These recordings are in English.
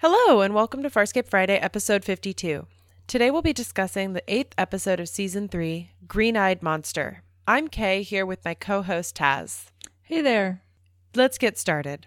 Hello, and welcome to Farscape Friday, episode 52. Today we'll be discussing the eighth episode of season three, Green Eyed Monster. I'm Kay here with my co host Taz. Hey there. Let's get started.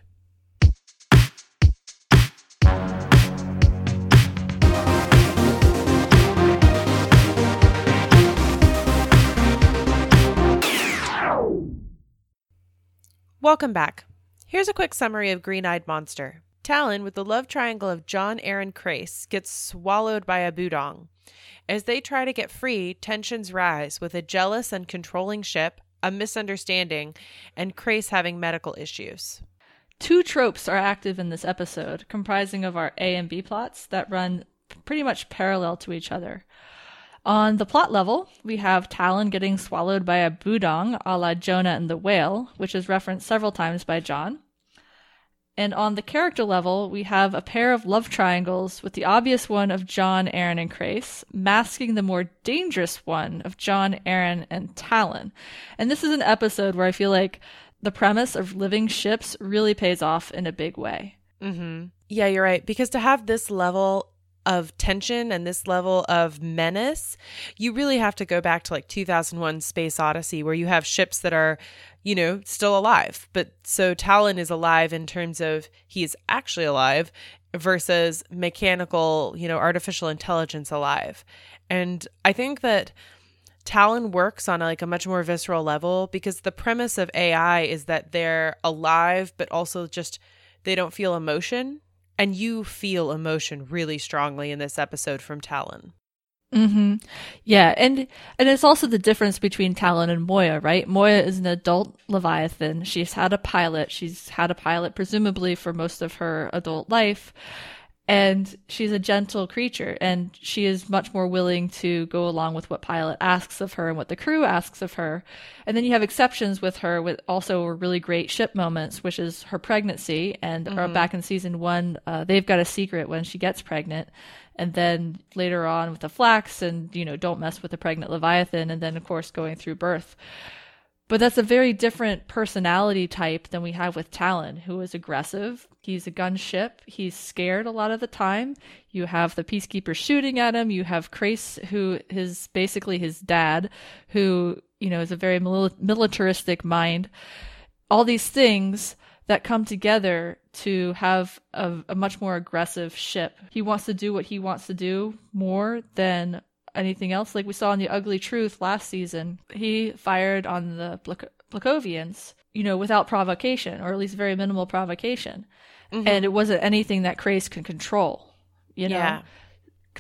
Welcome back. Here's a quick summary of Green Eyed Monster. Talyn, with the love triangle of John Aeryn Crais, gets swallowed by a budong. As they try to get free, tensions rise with a jealous and controlling ship, a misunderstanding, and Crais having medical issues. Two tropes are active in this episode, comprising of our A and B plots that run pretty much parallel to each other. On the plot level, we have Talyn getting swallowed by a budong a la Jonah and the whale, which is referenced several times by John. And on the character level, we have a pair of love triangles with the obvious one of John, Aeryn, and Crais, masking the more dangerous one of John, Aeryn, and Talyn. And this is an episode where I feel like the premise of living ships really pays off in a big way. Mm-hmm. Yeah, you're right. Because to have this level of tension and this level of menace, you really have to go back to like 2001 Space Odyssey, where you have ships that are, you know, still alive. But so Talyn is alive in terms of he's actually alive versus mechanical, you know, artificial intelligence alive. And I think that Talyn works on like a much more visceral level because the premise of AI is that they're alive, but also just they don't feel emotion and you feel emotion really strongly in this episode from Talyn. Mm-hmm. Yeah, and and it's also the difference between Talyn and Moya, right? Moya is an adult Leviathan. She's had a pilot. She's had a pilot presumably for most of her adult life, and she's a gentle creature and she is much more willing to go along with what pilot asks of her and what the crew asks of her and then you have exceptions with her with also really great ship moments which is her pregnancy and mm-hmm. back in season one uh, they've got a secret when she gets pregnant and then later on with the flax and you know don't mess with the pregnant leviathan and then of course going through birth but that's a very different personality type than we have with Talyn, who is aggressive. He's a gunship. He's scared a lot of the time. You have the peacekeeper shooting at him. You have Crais, who is basically his dad, who, you know, is a very mil- militaristic mind. All these things that come together to have a, a much more aggressive ship. He wants to do what he wants to do more than anything else. Like we saw in the Ugly Truth last season, he fired on the Plokavians, you know, without provocation, or at least very minimal provocation. Mm-hmm. And it wasn't anything that Crais can control, you know? Yeah.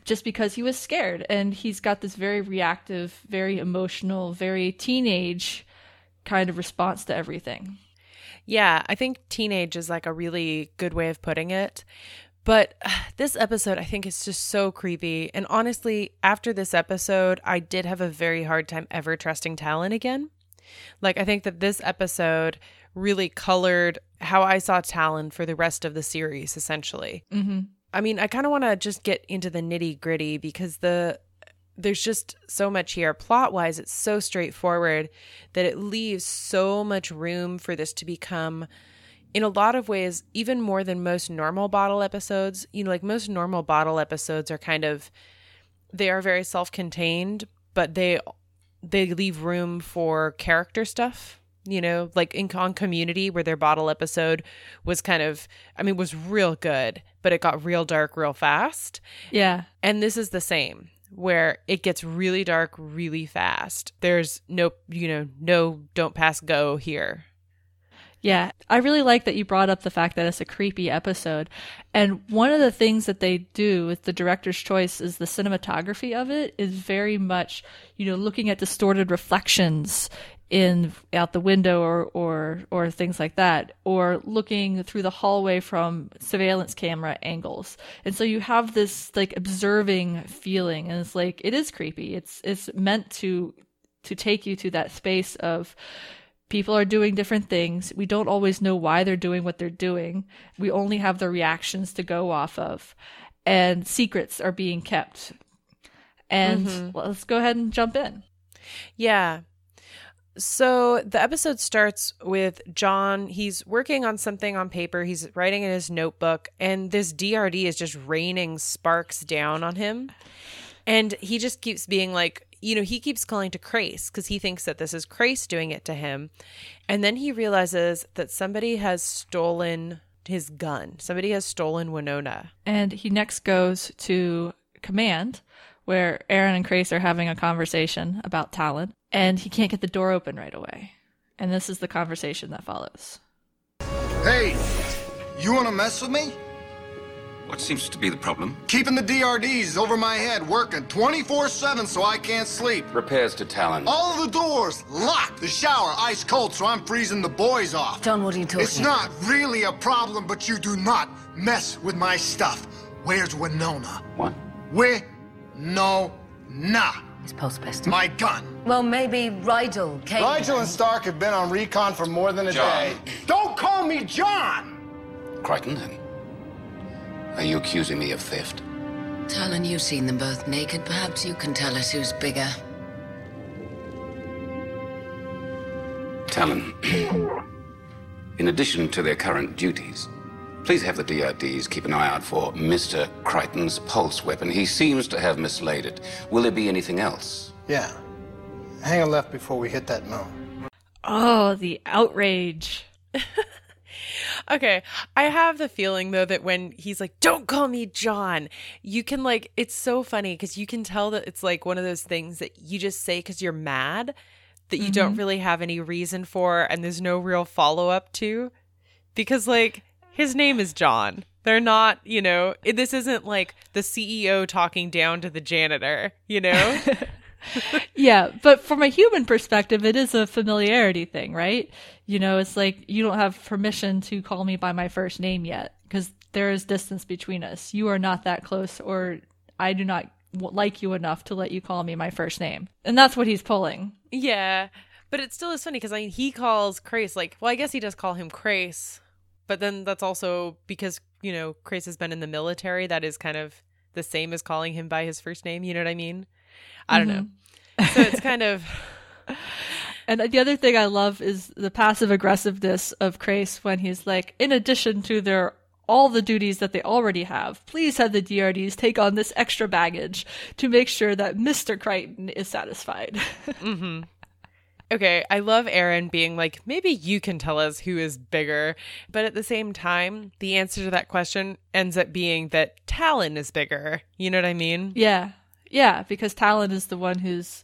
Just because he was scared. And he's got this very reactive, very emotional, very teenage kind of response to everything. Yeah, I think teenage is like a really good way of putting it but this episode, I think, is just so creepy. And honestly, after this episode, I did have a very hard time ever trusting Talyn again. Like, I think that this episode really colored how I saw Talyn for the rest of the series, essentially. Mm-hmm. I mean, I kind of want to just get into the nitty gritty because the there's just so much here plot wise it's so straightforward that it leaves so much room for this to become in a lot of ways, even more than most normal bottle episodes, you know, like most normal bottle episodes are kind of they are very self-contained, but they they leave room for character stuff. You know, like in on Community, where their bottle episode was kind of, I mean, was real good, but it got real dark real fast. Yeah. And this is the same where it gets really dark really fast. There's no, you know, no don't pass go here. Yeah, I really like that you brought up the fact that it's a creepy episode. And one of the things that they do with the director's choice is the cinematography of it is very much, you know, looking at distorted reflections in out the window or or or things like that or looking through the hallway from surveillance camera angles and so you have this like observing feeling and it's like it is creepy it's it's meant to to take you to that space of people are doing different things. We don't always know why they're doing what they're doing. We only have the reactions to go off of. And secrets are being kept. And mm-hmm. let's go ahead and jump in. Yeah. So the episode starts with John. He's working on something on paper. He's writing in his notebook, and this DRD is just raining sparks down on him. And he just keeps being like, you know, he keeps calling to Crais because he thinks that this is Crais doing it to him. And then he realizes that somebody has stolen his gun. Somebody has stolen Winona. And he next goes to command where Aeryn and Crais are having a conversation about Talyn, and he can't get the door open right away. And this is the conversation that follows. Hey, you want to mess with me? What seems to be the problem? Keeping the DRDs over my head working 24 7 so I can't sleep. Repairs to Talyn. All the doors locked. The shower ice cold so I'm freezing the boys off. John, what are you talking It's not really a problem, but you do not mess with my stuff. Where's Winona? What? Where? No, nah. It's. My gun. Well, maybe Rygel came. Rygel and Stark have been on recon for more than a John. day. Don't call me John! Crichton, then? Are you accusing me of theft? Talyn, you've seen them both naked. Perhaps you can tell us who's bigger. Talyn, in addition to their current duties, please have the DRDs keep an eye out for Mr. Crichton's pulse weapon. He seems to have mislaid it. Will there be anything else? Yeah. Hang a left before we hit that moon. Oh, the outrage. Okay, I have the feeling though that when he's like, "Don't call me John," you can like, it's so funny because you can tell that it's like one of those things that you just say because you're mad that you don't mm-hmm. really have any reason for, and there's no real follow up to, because like his name is John. They're not, you know, this isn't like the CEO talking down to the janitor, you know? Yeah, but from a human perspective, it is a familiarity thing, right? You know, it's like you don't have permission to call me by my first name yet because there is distance between us. You are not that close, or I do not w- like you enough to let you call me my first name. And that's what he's pulling. Yeah, but it still is funny because I mean he calls Crais like well I guess he does call him Crais, but then that's also because you know Crais has been in the military. That is kind of the same as calling him by his first name. You know what I mean? I don't know. Mm-hmm. So it's kind of And the other thing I love is the passive aggressiveness of Crais when he's like, in addition to their all the duties that they already have, please have the DRDs take on this extra baggage to make sure that Mr. Crichton is satisfied. Mm-hmm. Okay. I love Aeryn being like maybe you can tell us who is bigger, but at the same time the answer to that question ends up being that Talyn is bigger. You know what I mean? yeah. Yeah, because Talyn is the one who's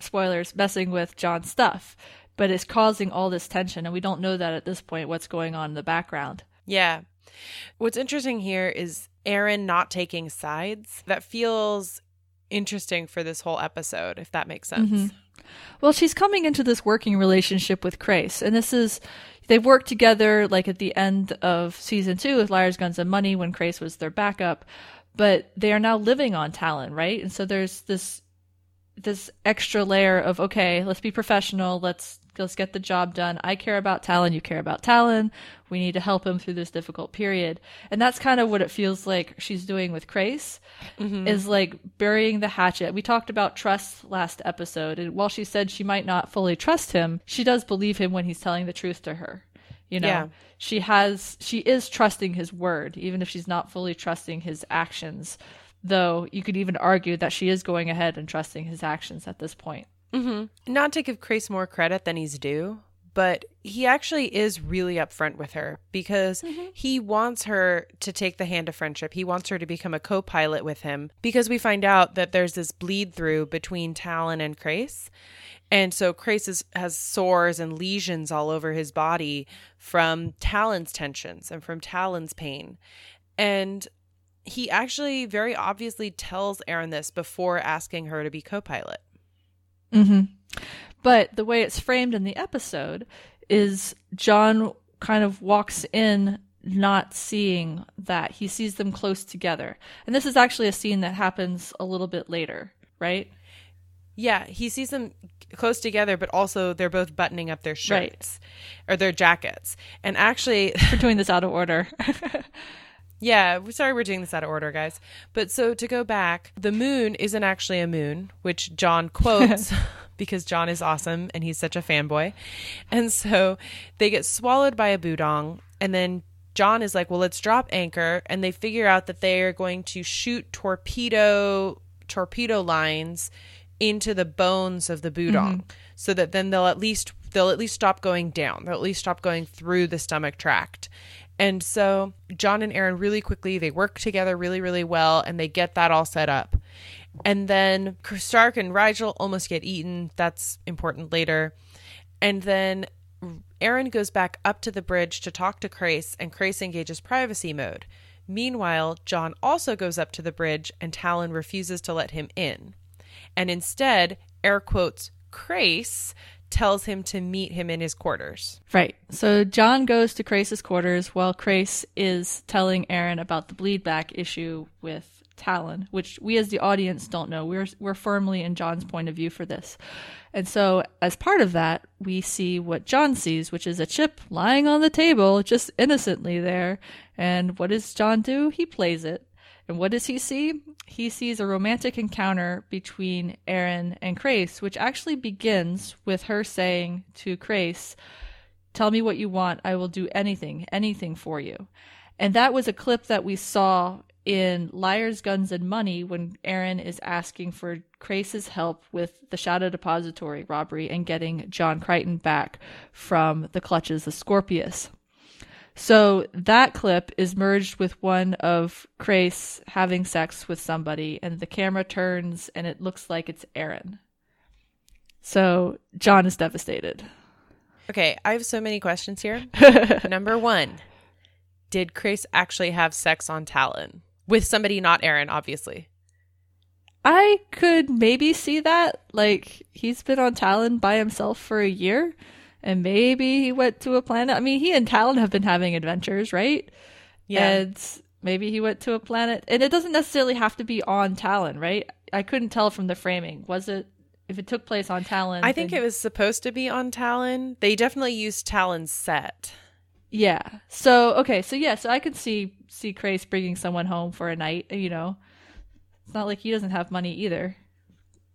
spoilers messing with John's stuff, but is causing all this tension and we don't know that at this point what's going on in the background. Yeah. What's interesting here is Aeryn not taking sides. That feels interesting for this whole episode, if that makes sense. Mm-hmm. Well, she's coming into this working relationship with Crais, and this is they've worked together like at the end of season two with Liars, Guns, and Money when Crais was their backup, but they are now living on Talyn, right? And so there's this this extra layer of okay, let's be professional, let's let's get the job done. I care about Talyn, you care about Talyn. We need to help him through this difficult period. And that's kind of what it feels like she's doing with Crais mm-hmm. is like burying the hatchet. We talked about trust last episode, and while she said she might not fully trust him, she does believe him when he's telling the truth to her. You know, Yeah. she has she is trusting his word, even if she's not fully trusting his actions. Though you could even argue that she is going ahead and trusting his actions at this point. Mm-hmm. Not to give Crais more credit than he's due, but he actually is really upfront with her because mm-hmm. he wants her to take the hand of friendship. He wants her to become a co pilot with him because we find out that there's this bleed through between Talyn and Crais. And so Crais is, has sores and lesions all over his body from Talyn's tensions and from Talyn's pain. And he actually very obviously tells Aeryn this before asking her to be co pilot. Mm-hmm. But the way it's framed in the episode is John kind of walks in not seeing that. He sees them close together. And this is actually a scene that happens a little bit later, right? Yeah, he sees them close together, but also they're both buttoning up their shirts or their jackets. And actually, We're doing this out of order. yeah, sorry we're doing this out of order, guys. But so to go back, the moon isn't actually a moon, which John quotes because John is awesome and he's such a fanboy. And so they get swallowed by a budong and then John is like, "Well, let's drop anchor." And they figure out that they are going to shoot torpedo torpedo lines into the bones of the budong mm-hmm. so that then they'll at least they'll at least stop going down. They'll at least stop going through the stomach tract. And so John and Aeryn really quickly they work together really really well and they get that all set up. And then Stark and Rygel almost get eaten. That's important later. And then Aeryn goes back up to the bridge to talk to Crais, and Crais engages privacy mode. Meanwhile, John also goes up to the bridge, and Talyn refuses to let him in. And instead, air quotes, Crais tells him to meet him in his quarters. Right. So John goes to Crais's quarters while Crais is telling Aeryn about the bleed back issue with Talyn, which we as the audience don't know. We're we're firmly in John's point of view for this. And so as part of that, we see what John sees, which is a chip lying on the table, just innocently there. And what does John do? He plays it. And what does he see? He sees a romantic encounter between Aeryn and Crais, which actually begins with her saying to Crais, Tell me what you want. I will do anything, anything for you. And that was a clip that we saw in Liars, Guns, and Money when Aeryn is asking for Crais's help with the Shadow Depository robbery and getting John Crichton back from the clutches of Scorpius. So that clip is merged with one of Crais having sex with somebody, and the camera turns and it looks like it's Aeryn. So John is devastated. Okay, I have so many questions here. Number one Did Crais actually have sex on Talyn? With somebody not Aeryn, obviously. I could maybe see that. Like, he's been on Talyn by himself for a year, and maybe he went to a planet. I mean, he and Talyn have been having adventures, right? Yeah. And maybe he went to a planet. And it doesn't necessarily have to be on Talyn, right? I couldn't tell from the framing. Was it, if it took place on Talyn? I think then- it was supposed to be on Talyn. They definitely used Talyn's set. Yeah. So okay. So yeah. So I could see see Crais bringing someone home for a night. You know, it's not like he doesn't have money either.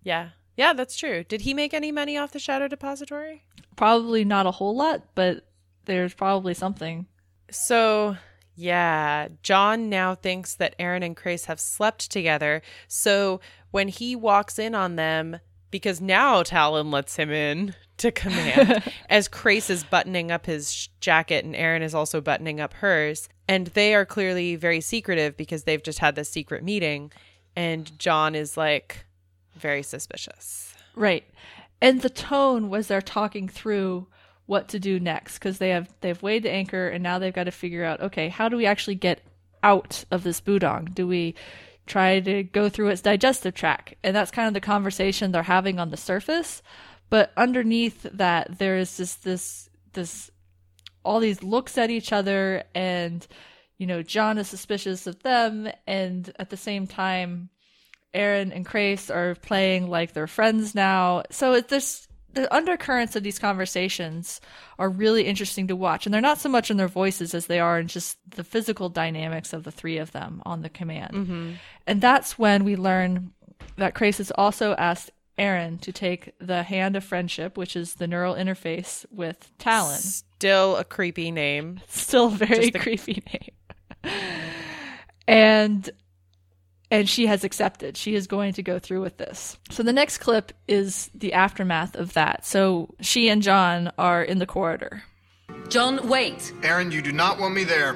Yeah. Yeah, that's true. Did he make any money off the Shadow Depository? Probably not a whole lot, but there's probably something. So, yeah, John now thinks that Aeryn and Crais have slept together. So, when he walks in on them, because now Talyn lets him in to command, as Crais is buttoning up his jacket and Aeryn is also buttoning up hers. And they are clearly very secretive because they've just had this secret meeting. And John is like very suspicious. Right. And the tone was they're talking through what to do next because they have they've weighed the anchor and now they've got to figure out okay how do we actually get out of this budong do we try to go through its digestive tract and that's kind of the conversation they're having on the surface but underneath that there is just this this all these looks at each other and you know john is suspicious of them and at the same time Aeryn and Crais are playing like they're friends now. So it, there's the undercurrents of these conversations are really interesting to watch, and they're not so much in their voices as they are in just the physical dynamics of the three of them on the command. Mm-hmm. And that's when we learn that Crais has also asked Aeryn to take the Hand of Friendship, which is the neural interface with Talyn. Still a creepy name. Still a very creepy name. and and she has accepted. She is going to go through with this. So the next clip is the aftermath of that. So she and John are in the corridor. John, wait. Aeryn, you do not want me there.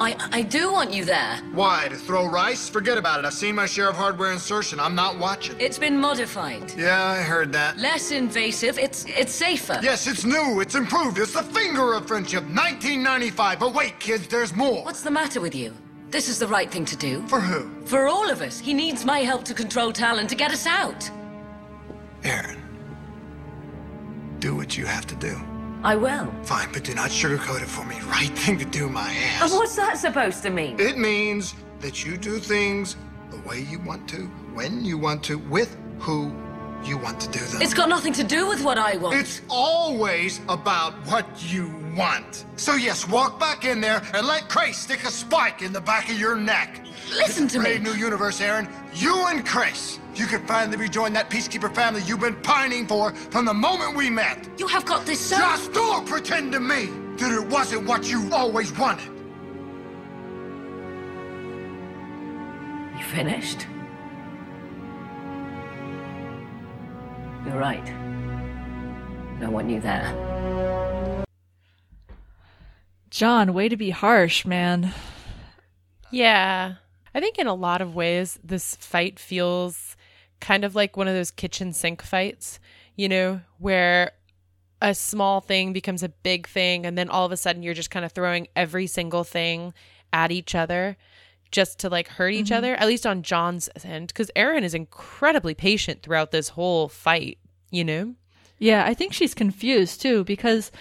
I I do want you there. Why? To throw rice? Forget about it. I've seen my share of hardware insertion. I'm not watching. It's been modified. Yeah, I heard that. Less invasive. It's it's safer. Yes, it's new. It's improved. It's the finger of friendship. 1995. But wait, kids, there's more. What's the matter with you? This is the right thing to do. For who? For all of us. He needs my help to control Talyn to get us out. Aeryn. Do what you have to do. I will. Fine, but do not sugarcoat it for me. Right thing to do, my ass. And what's that supposed to mean? It means that you do things the way you want to, when you want to, with who you want to do them. It's got nothing to do with what I want. It's always about what you want. So yes, walk back in there and let Crais stick a spike in the back of your neck. Listen to me. Brave new universe, Aeryn. You and Crais. You can finally rejoin that peacekeeper family you've been pining for from the moment we met. You have got this so. Just don't pretend to me that it wasn't what you always wanted. You finished? You're right. No one knew that. John, way to be harsh, man. Yeah. I think in a lot of ways, this fight feels kind of like one of those kitchen sink fights, you know, where a small thing becomes a big thing. And then all of a sudden, you're just kind of throwing every single thing at each other just to like hurt each mm-hmm. other, at least on John's end. Because Aeryn is incredibly patient throughout this whole fight, you know? Yeah, I think she's confused too because,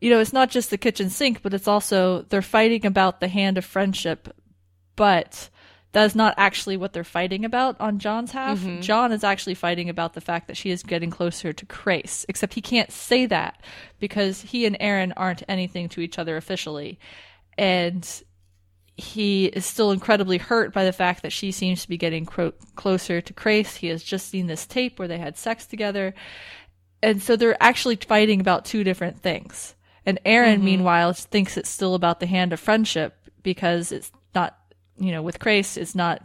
you know, it's not just the kitchen sink, but it's also they're fighting about the hand of friendship, but that's not actually what they're fighting about on John's half. Mm-hmm. John is actually fighting about the fact that she is getting closer to Crais, except he can't say that because he and Aeryn aren't anything to each other officially. And he is still incredibly hurt by the fact that she seems to be getting quote, closer to Crais. He has just seen this tape where they had sex together. And so they're actually fighting about two different things. And Aeryn, mm-hmm. meanwhile, thinks it's still about the hand of friendship because it's not, you know, with Crais, it's not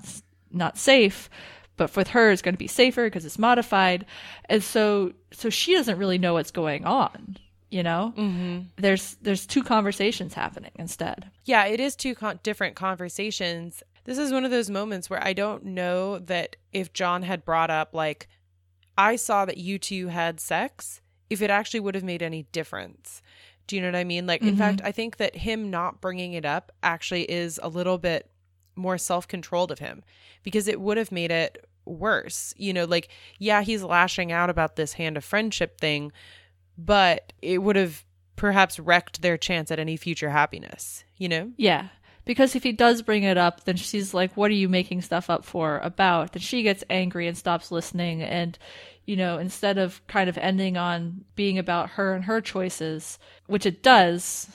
not safe, but with her, it's going to be safer because it's modified. And so, so she doesn't really know what's going on. You know, mm-hmm. there's there's two conversations happening instead. Yeah, it is two con- different conversations. This is one of those moments where I don't know that if John had brought up, like, I saw that you two had sex, if it actually would have made any difference. Do you know what I mean? Like, in fact, I think that him not bringing it up actually is a little bit more self controlled of him because it would have made it worse. You know, like, yeah, he's lashing out about this hand of friendship thing, but it would have perhaps wrecked their chance at any future happiness, you know? Yeah. Because if he does bring it up, then she's like, What are you making stuff up for about? Then she gets angry and stops listening. And, you know, instead of kind of ending on being about her and her choices, which it does,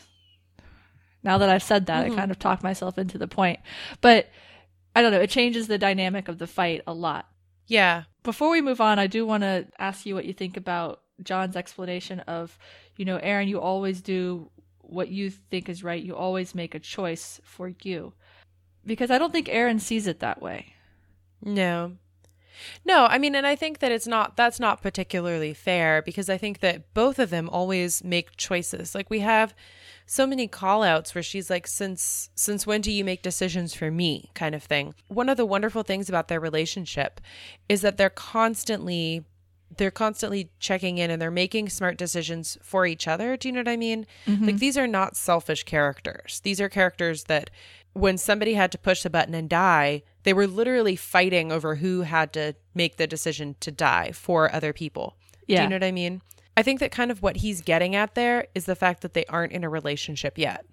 now that I've said that, I mm-hmm. kind of talked myself into the point. But I don't know, it changes the dynamic of the fight a lot. Yeah. Before we move on, I do want to ask you what you think about John's explanation of, you know, Aeryn, you always do what you think is right. You always make a choice for you. Because I don't think Aeryn sees it that way. No. No, I mean, and I think that it's not, that's not particularly fair because I think that both of them always make choices. Like we have so many call outs where she's like, since, since when do you make decisions for me kind of thing. One of the wonderful things about their relationship is that they're constantly, they're constantly checking in and they're making smart decisions for each other. Do you know what I mean? Mm-hmm. Like these are not selfish characters. These are characters that when somebody had to push the button and die, they were literally fighting over who had to make the decision to die for other people. Yeah. Do you know what I mean? I think that kind of what he's getting at there is the fact that they aren't in a relationship yet.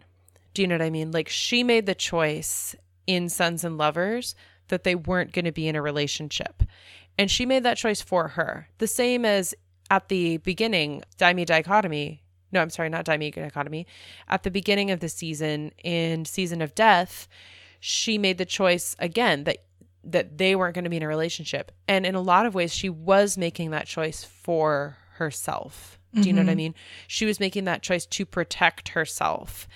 Do you know what I mean? Like she made the choice in Sons and Lovers that they weren't going to be in a relationship. And she made that choice for her. The same as at the beginning, Die Me Dichotomy. No, I'm sorry, not Die Me Dichotomy. At the beginning of the season in Season of Death, she made the choice again that that they weren't going to be in a relationship. And in a lot of ways she was making that choice for herself. Do you know what I mm-hmm. mean? She was making that choice to protect herself.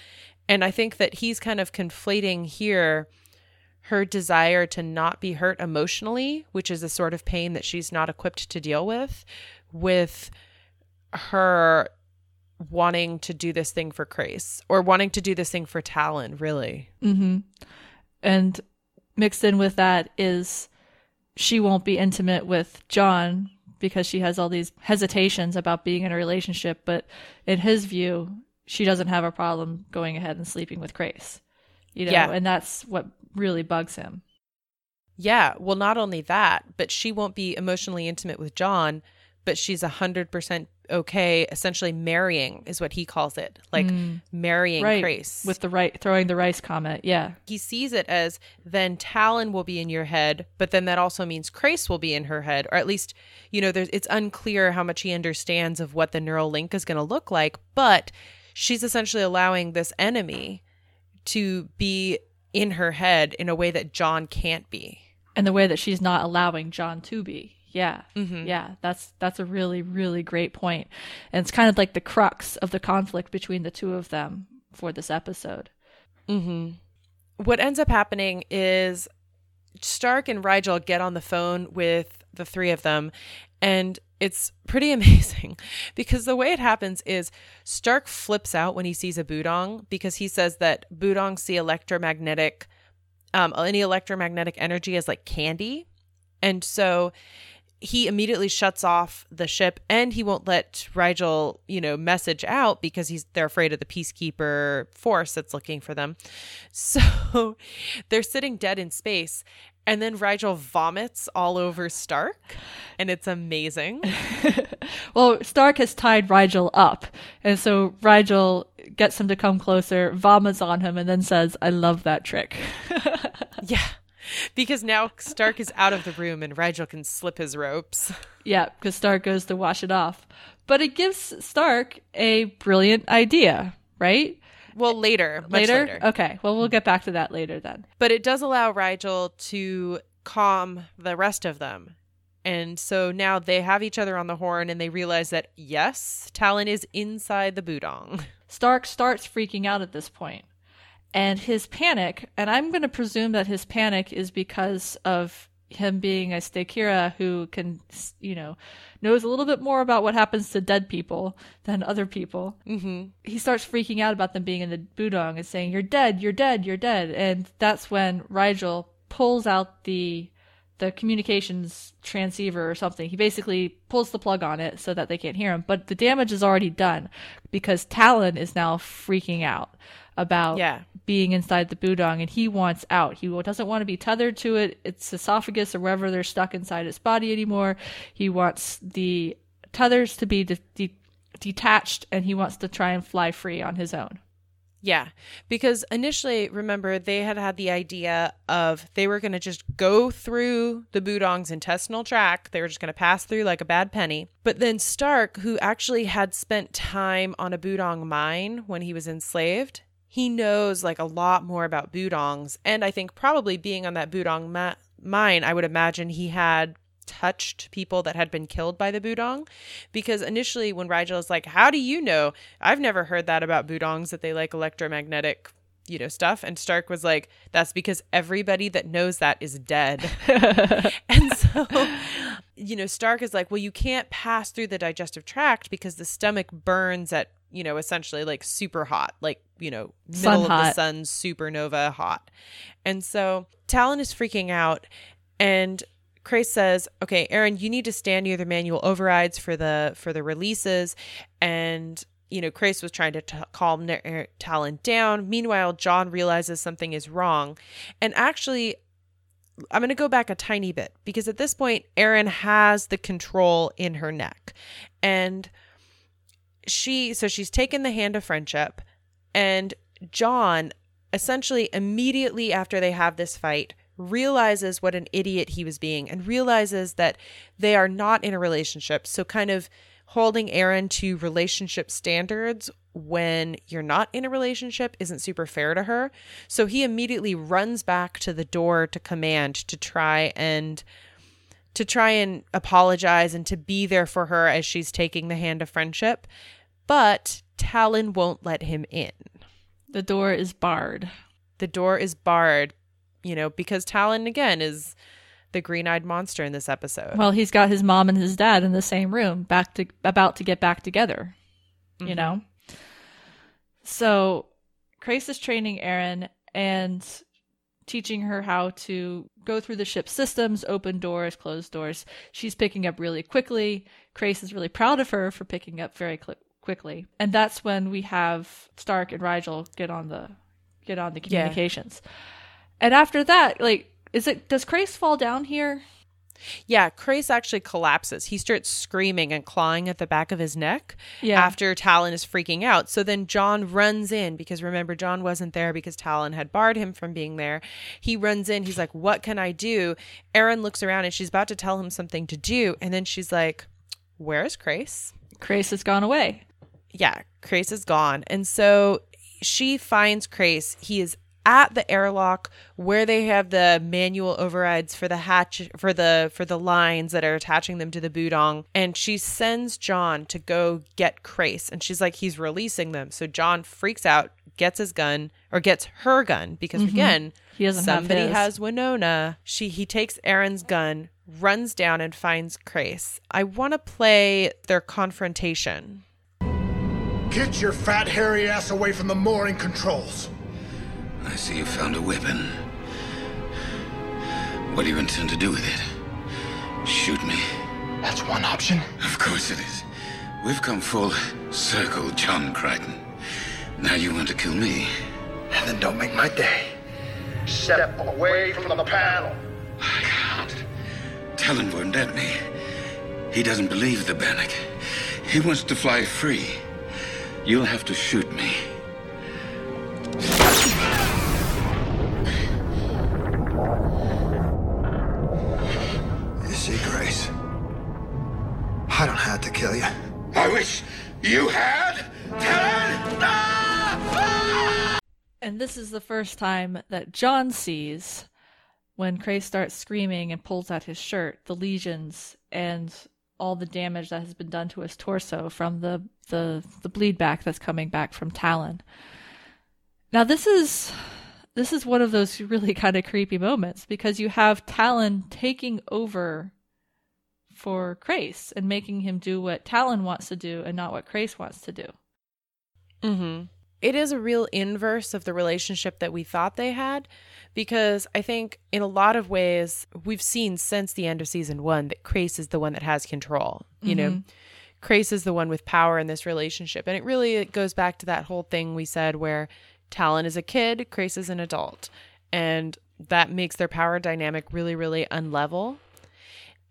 And I think that he's kind of conflating here her desire to not be hurt emotionally, which is a sort of pain that she's not equipped to deal with, with her wanting to do this thing for Crais or wanting to do this thing for Talyn, really. Mm-hmm. And mixed in with that is she won't be intimate with John because she has all these hesitations about being in a relationship. But in his view, she doesn't have a problem going ahead and sleeping with Crais. You know, Yeah. and that's what really bugs him. Yeah, well, not only that, but she won't be emotionally intimate with John but she's a hundred percent okay. Essentially, marrying is what he calls it, like mm. marrying right Crais. with the right throwing the rice comment. Yeah, he sees it as then Talyn will be in your head, but then that also means Crais will be in her head, or at least, you know, there's it's unclear how much he understands of what the neural link is going to look like, but she's essentially allowing this enemy to be in her head in a way that John can't be. and the way that she's not allowing John to be. Yeah, Mm-hmm. yeah, that's that's a really really great point, and it's kind of like the crux of the conflict between the two of them for this episode. What ends up happening is Stark and Rygel get on the phone with the three of them, and it's pretty amazing because the way it happens is Stark flips out when he sees a Budong because he says that Budong see electromagnetic, um, any electromagnetic energy as like candy, and so he immediately shuts off the ship and he won't let Rygel, you know, message out because he's they're afraid of the peacekeeper force that's looking for them. So they're sitting dead in space and then Rygel vomits all over Stark and it's amazing. Well, Stark has tied Rygel up, and so Rygel gets him to come closer, vomits on him, and then says, "I love that trick." yeah. Because now Stark is out of the room and Rygel can slip his ropes. yeah, because Stark goes to wash it off, but it gives Stark a brilliant idea, right? Well, later, later? later. Okay. Well, we'll get back to that later then. but it does allow Rygel to calm the rest of them. And so now they have each other on the horn and they realize that yes, Talyn is inside the Budong. Stark starts freaking out at this point. And his panic, and I'm going to presume that his panic is because of him being a Stykera who can, you know, knows a little bit more about what happens to dead people than other people. Mm-hmm. He starts freaking out about them being in the Budong and saying, You're dead, you're dead, you're dead. And that's when Rygel pulls out the the communications transceiver or something. He basically pulls the plug on it so that they can't hear him. But the damage is already done because Talyn is now freaking out about Yeah. being inside the Budong and he wants out. He doesn't want to be tethered to it, its esophagus or wherever they're stuck inside his body anymore. He wants the tethers to be de- de- detached and he wants to try and fly free on his own. Yeah, because initially, remember, they had had the idea of they were going to just go through the Budong's intestinal tract. They were just going to pass through like a bad penny. But then Stark, who actually had spent time on a Budong mine when he was enslaved, he knows like a lot more about Budongs. And I think probably being on that Budong ma- mine, I would imagine he had touched people that had been killed by the Budong. Because initially, when Rygel is like, How do you know? I've never heard that about Budongs that they like electromagnetic, you know, stuff. And Stark was like, That's because everybody that knows that is dead. and so, you know, Stark is like, Well, you can't pass through the digestive tract because the stomach burns at, you know, essentially like super hot, like, you know, middle Sun of the sun, supernova hot. And so Talyn is freaking out and Crais says, "Okay, Aeryn, you need to stand near the manual overrides for the for the releases." And you know, Crais was trying to t- calm er, Talyn down. Meanwhile, John realizes something is wrong, and actually, I'm going to go back a tiny bit because at this point, Aeryn has the control in her neck, and she so she's taken the hand of friendship, and John essentially immediately after they have this fight realizes what an idiot he was being and realizes that they are not in a relationship. So, kind of holding Aeryn to relationship standards when you're not in a relationship isn't super fair to her. So, he immediately runs back to the door to command to try and to try and apologize and to be there for her as she's taking the hand of friendship. But Talyn won't let him in The door is barred. the door is barred, you know, because Talyn again is the green-eyed monster in this episode. Well, he's got his mom and his dad in the same room, back to about to get back together. You mm-hmm. know. So, Crais is training Aeryn and teaching her how to go through the ship's systems, open doors, close doors. She's picking up really quickly. Crais is really proud of her for picking up very cl- quickly, and that's when we have Stark and Rygel get on the get on the Yeah. communications. And after that, like, is it does Crais fall down here? Yeah, Crais actually collapses. He starts screaming and clawing at the back of his neck Yeah. after Talyn is freaking out. So then John runs in because remember, John wasn't there because Talyn had barred him from being there. He runs in. He's like, What can I do? Aeryn looks around and she's about to tell him something to do. And then she's like, Where's Crais? Crais has gone away. Yeah, Crais is gone. And so she finds Crais. He is at the airlock where they have the manual overrides for the hatch for the for the lines that are attaching them to the budong. And she sends John to go get Crais and she's like he's releasing them. So John freaks out gets his gun or gets her gun because mm-hmm. again He doesn't have somebody his. has Winona. She he takes Aeryn's gun runs down and finds Crais I want to play their confrontation Get your fat, hairy ass away from the mooring controls. I see you found a weapon. What do you intend to do with it? Shoot me? That's one option. Of course it is. We've come full circle, John Crichton. Now you want to kill me? Then don't make my day. Step away from the panel. I can't. Talyn won't let me. He doesn't believe the Bannock. He wants to fly free. You'll have to shoot me. You see, Crais? I don't have to kill you. I wish you had. Talyn! And this is the first time that John sees when Crais starts screaming and pulls out his shirt, the lesions and all the damage that has been done to his torso from the the, the bleed back that's coming back from Talyn. Now this is this is one of those really kind of creepy moments because you have Talyn taking over for Crais and making him do what Talyn wants to do and not what Crais wants to do. Mm-hmm. It is a real inverse of the relationship that we thought they had because I think in a lot of ways we've seen since the end of season one that Crais is the one that has control. You know, Crais is the one with power in this relationship. And it really it goes back to that whole thing we said where Talyn is a kid, Crais is an adult. And that makes their power dynamic really, really unlevel.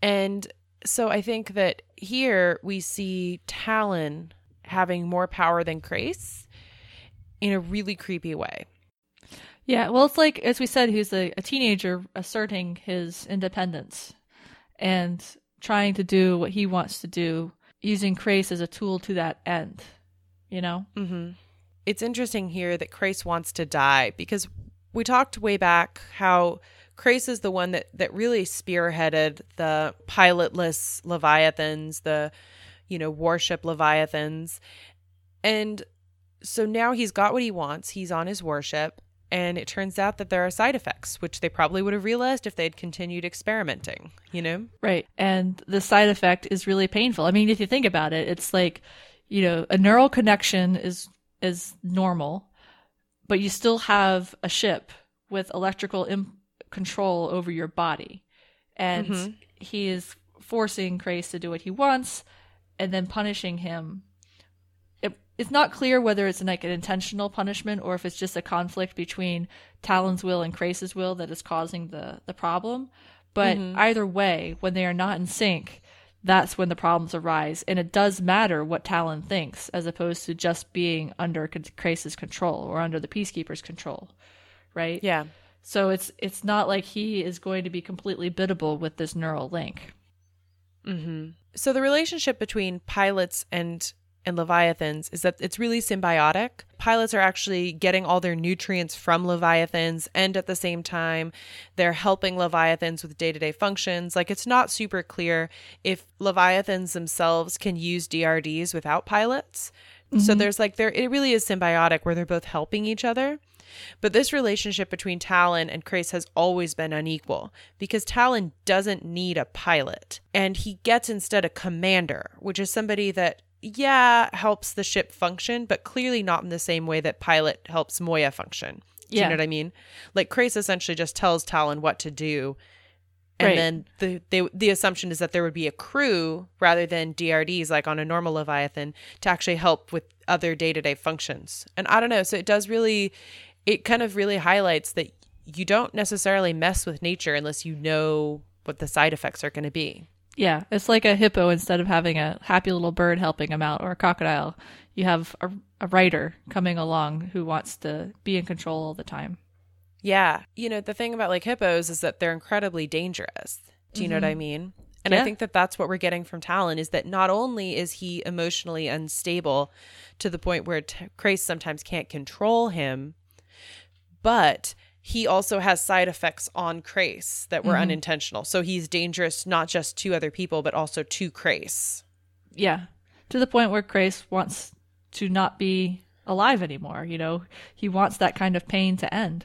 And so I think that here we see Talyn having more power than Crais in a really creepy way. Yeah, well, it's like as we said, he's a, a teenager asserting his independence and trying to do what he wants to do, using Crais as a tool to that end. You know? Mm-hmm. It's interesting here that Crais wants to die because we talked way back how Crais is the one that, that really spearheaded the pilotless Leviathans, the, you know, warship Leviathans. And so now he's got what he wants. He's on his warship. And it turns out that there are side effects, which they probably would have realized if they'd continued experimenting, you know? Right. And the side effect is really painful. I mean, if you think about it, it's like, you know, a neural connection is is normal, but you still have a ship with electrical Im- control over your body. And mm-hmm. he is forcing Crais to do what he wants and then punishing him. It, it's not clear whether it's like an intentional punishment or if it's just a conflict between Talyn's will and Crais's will that is causing the, the problem. But mm-hmm. either way, when they are not in sync, that's when the problems arise. And it does matter what Talon thinks, as opposed to just being under Crais's control or under the Peacekeeper's control, right? Yeah. So it's it's not like he is going to be completely biddable with this neural link. Mm-hmm. So the relationship between pilots and and leviathans is that it's really symbiotic. Pilots are actually getting all their nutrients from leviathans and at the same time they're helping leviathans with day-to-day functions. Like it's not super clear if leviathans themselves can use DRDs without pilots. So mm-hmm. there's like there it really is symbiotic where they're both helping each other. But this relationship between Talyn and Crais has always been unequal because Talyn doesn't need a pilot and he gets instead a commander, which is somebody that, yeah, helps the ship function, but clearly not in the same way that pilot helps Moya function. Do you know what I mean? Like Crais essentially just tells Talyn what to do. And Right. then the they, the assumption is that there would be a crew rather than DRDs like on a normal Leviathan to actually help with other day to day functions. And I don't know, so it does really, it kind of really highlights that you don't necessarily mess with nature unless you know what the side effects are going to be. Yeah, it's like a hippo instead of having a happy little bird helping him out or a crocodile. You have a, a writer coming along who wants to be in control all the time. Yeah. You know, the thing about like hippos is that they're incredibly dangerous. Do you know what mm-hmm. I mean? And I think that that's what we're getting from Talyn is that not only is he emotionally unstable to the point where t- sometimes can't control him, but he also has side effects on Crais that were unintentional. So he's dangerous not just to other people, but also to Crais. Yeah, to the point where Crais wants to not be alive anymore. You know, he wants that kind of pain to end.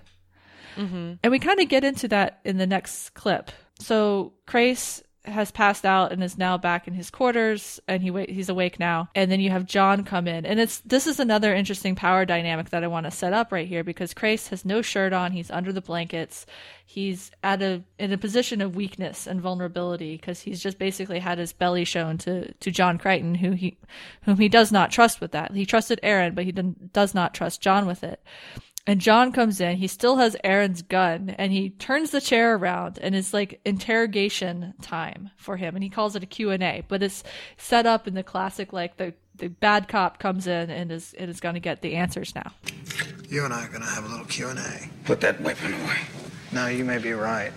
Mm-hmm. And we kind of get into that in the next clip. So Crais has passed out and is now back in his quarters and he he's awake now. And then you have John come in and it's this is another interesting power dynamic that I want to set up right here because Crais has no shirt on he's under the blankets he's at a in a position of weakness and vulnerability because he's just basically had his belly shown to to John Crichton who he whom he does not trust with that. He trusted Aeryn but he does not trust John with it and John comes in. He still has Aeryn's gun and he turns the chair around and it's like interrogation time for him. And he calls it a Q&A, but it's set up in the classic, like the, the bad cop comes in and is, and is going to get the answers now. You and I are gonna have a little Q&A. Put that weapon away. Now, you may be right.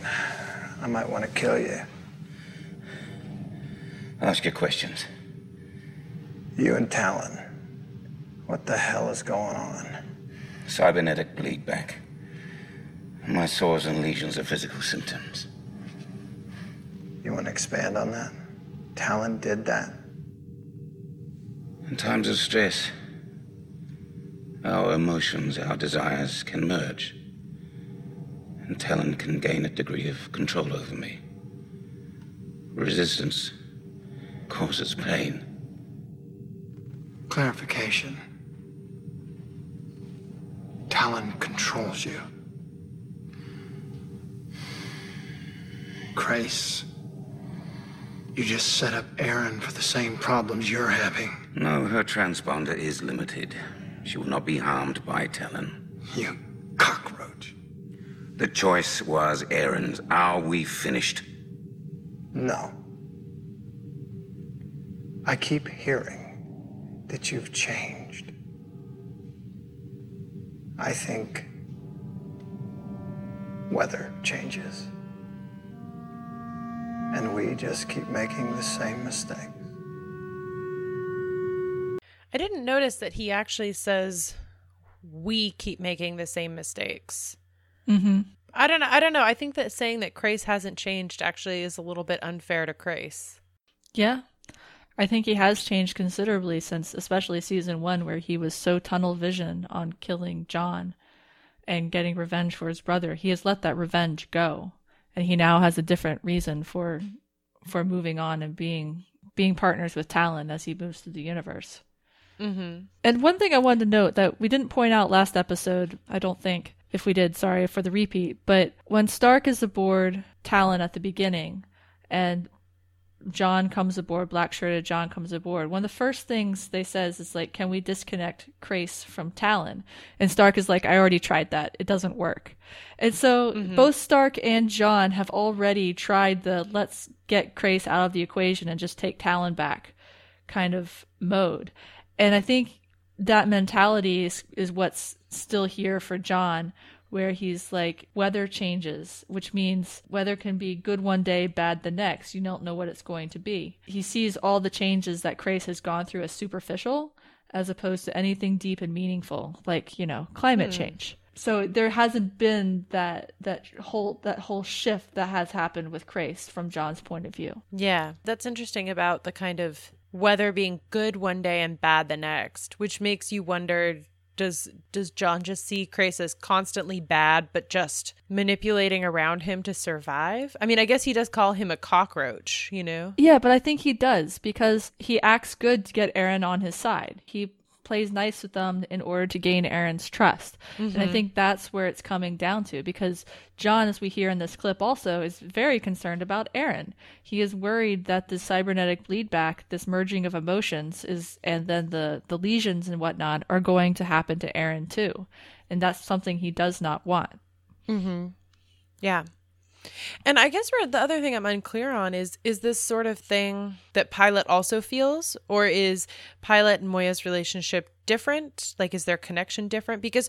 I might want to kill you. I'll ask you questions. You and Talyn. What the hell is going on? Cybernetic bleed back. My sores and lesions are physical symptoms. You want to expand on that? Talyn did that? In times of stress, our emotions, our desires can merge. And Talyn can gain a degree of control over me. Resistance causes pain. Clarification. Talyn controls you. Crais, you just set up Aeryn for the same problems you're having. No, her transponder is limited. She will not be harmed by Talyn. You cockroach. The choice was Aeryn's. Are we finished? No. I keep hearing that you've changed. I think weather changes. And we just keep making the same mistakes. I didn't notice that he actually says we keep making the same mistakes. Mm-hmm. I don't know. I don't know. I think that saying that Crais hasn't changed actually is a little bit unfair to Crais. Yeah. I think he has changed considerably since especially season one where he was so tunnel vision on killing John and getting revenge for his brother. He has let that revenge go. And he now has a different reason for for moving on and being being partners with Talyn as he moves through the universe. Mm-hmm. And one thing I wanted to note that we didn't point out last episode, I don't think, if we did, sorry for the repeat, but when Stark is aboard Talyn at the beginning and John comes aboard, black shirted John comes aboard, one of the first things they says is like, Can we disconnect Crais from Talyn? And Stark is like, I already tried that. It doesn't work. And so mm-hmm. both Stark and John have already tried the let's get Crais out of the equation and just take Talyn back kind of mode. And I think that mentality is, is what's still here for John, where he's like, weather changes, which means weather can be good one day, bad the next. You don't know what it's going to be. He sees all the changes that Crais has gone through as superficial, as opposed to anything deep and meaningful, like, you know, climate hmm. change. So there hasn't been that that whole that whole shift that has happened with Crais from John's point of view. Yeah, that's interesting about the kind of weather being good one day and bad the next, which makes you wonder does does John just see Crais as constantly bad but just manipulating around him to survive? I mean, I guess he does call him a cockroach, you know? Yeah, but I think he does because he acts good to get Aeryn on his side. He plays nice with them in order to gain Aeryn's trust. And I think that's where it's coming down to because John, as we hear in this clip also, is very concerned about Aeryn. He is worried that the cybernetic bleed back, this merging of emotions is and then the, the lesions and whatnot are going to happen to Aeryn too. And that's something he does not want. Mm-hmm. Yeah. And I guess the other thing I'm unclear on is is this sort of thing that Pilot also feels, or is Pilot and Moya's relationship different? Like, is their connection different? Because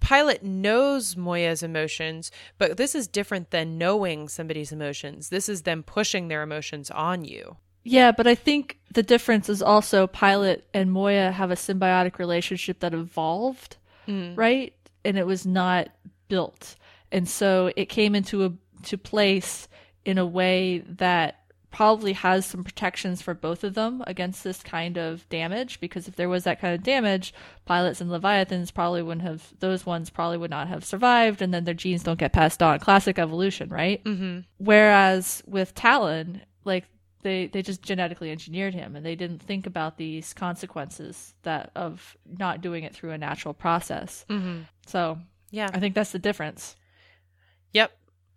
Pilot knows Moya's emotions, but this is different than knowing somebody's emotions. This is them pushing their emotions on you. Yeah, but I think the difference is also Pilot and Moya have a symbiotic relationship that evolved, mm. right? And it was not built. And so it came into a to place in a way that probably has some protections for both of them against this kind of damage because if there was that kind of damage pilots and leviathans probably wouldn't have those ones probably would not have survived and then their genes don't get passed on classic evolution right mm-hmm. whereas with Talyn like they they just genetically engineered him and they didn't think about these consequences that of not doing it through a natural process mm-hmm. so Yeah. i think that's the difference.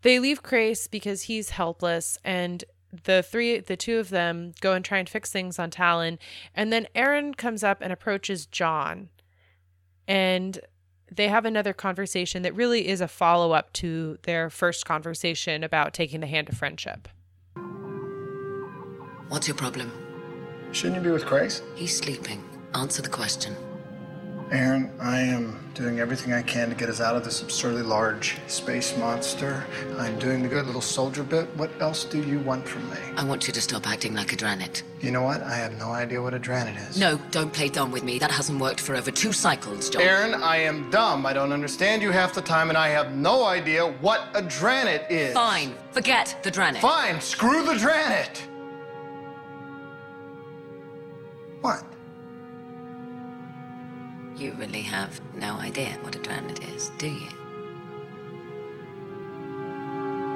They leave Crais because he's helpless and the three the two of them go and try and fix things on Talyn and then Aeryn comes up and approaches John and they have another conversation that really is a follow-up to their first conversation about taking the hand of friendship. What's your problem? Shouldn't you be with Crais? He's sleeping. Answer the question. Aeryn, I am doing everything I can to get us out of this absurdly large space monster. I'm doing the good little soldier bit. What else do you want from me? I want you to stop acting like a Dranet. You know what? I have no idea what a Dranet is. No, don't play dumb with me. That hasn't worked for over two cycles, John. Aeryn, I am dumb. I don't understand you half the time, and I have no idea what a Dranet is. Fine. Forget the Dranet. Fine. Screw the Dranet. What? You really have no idea what a Dranet is, do you?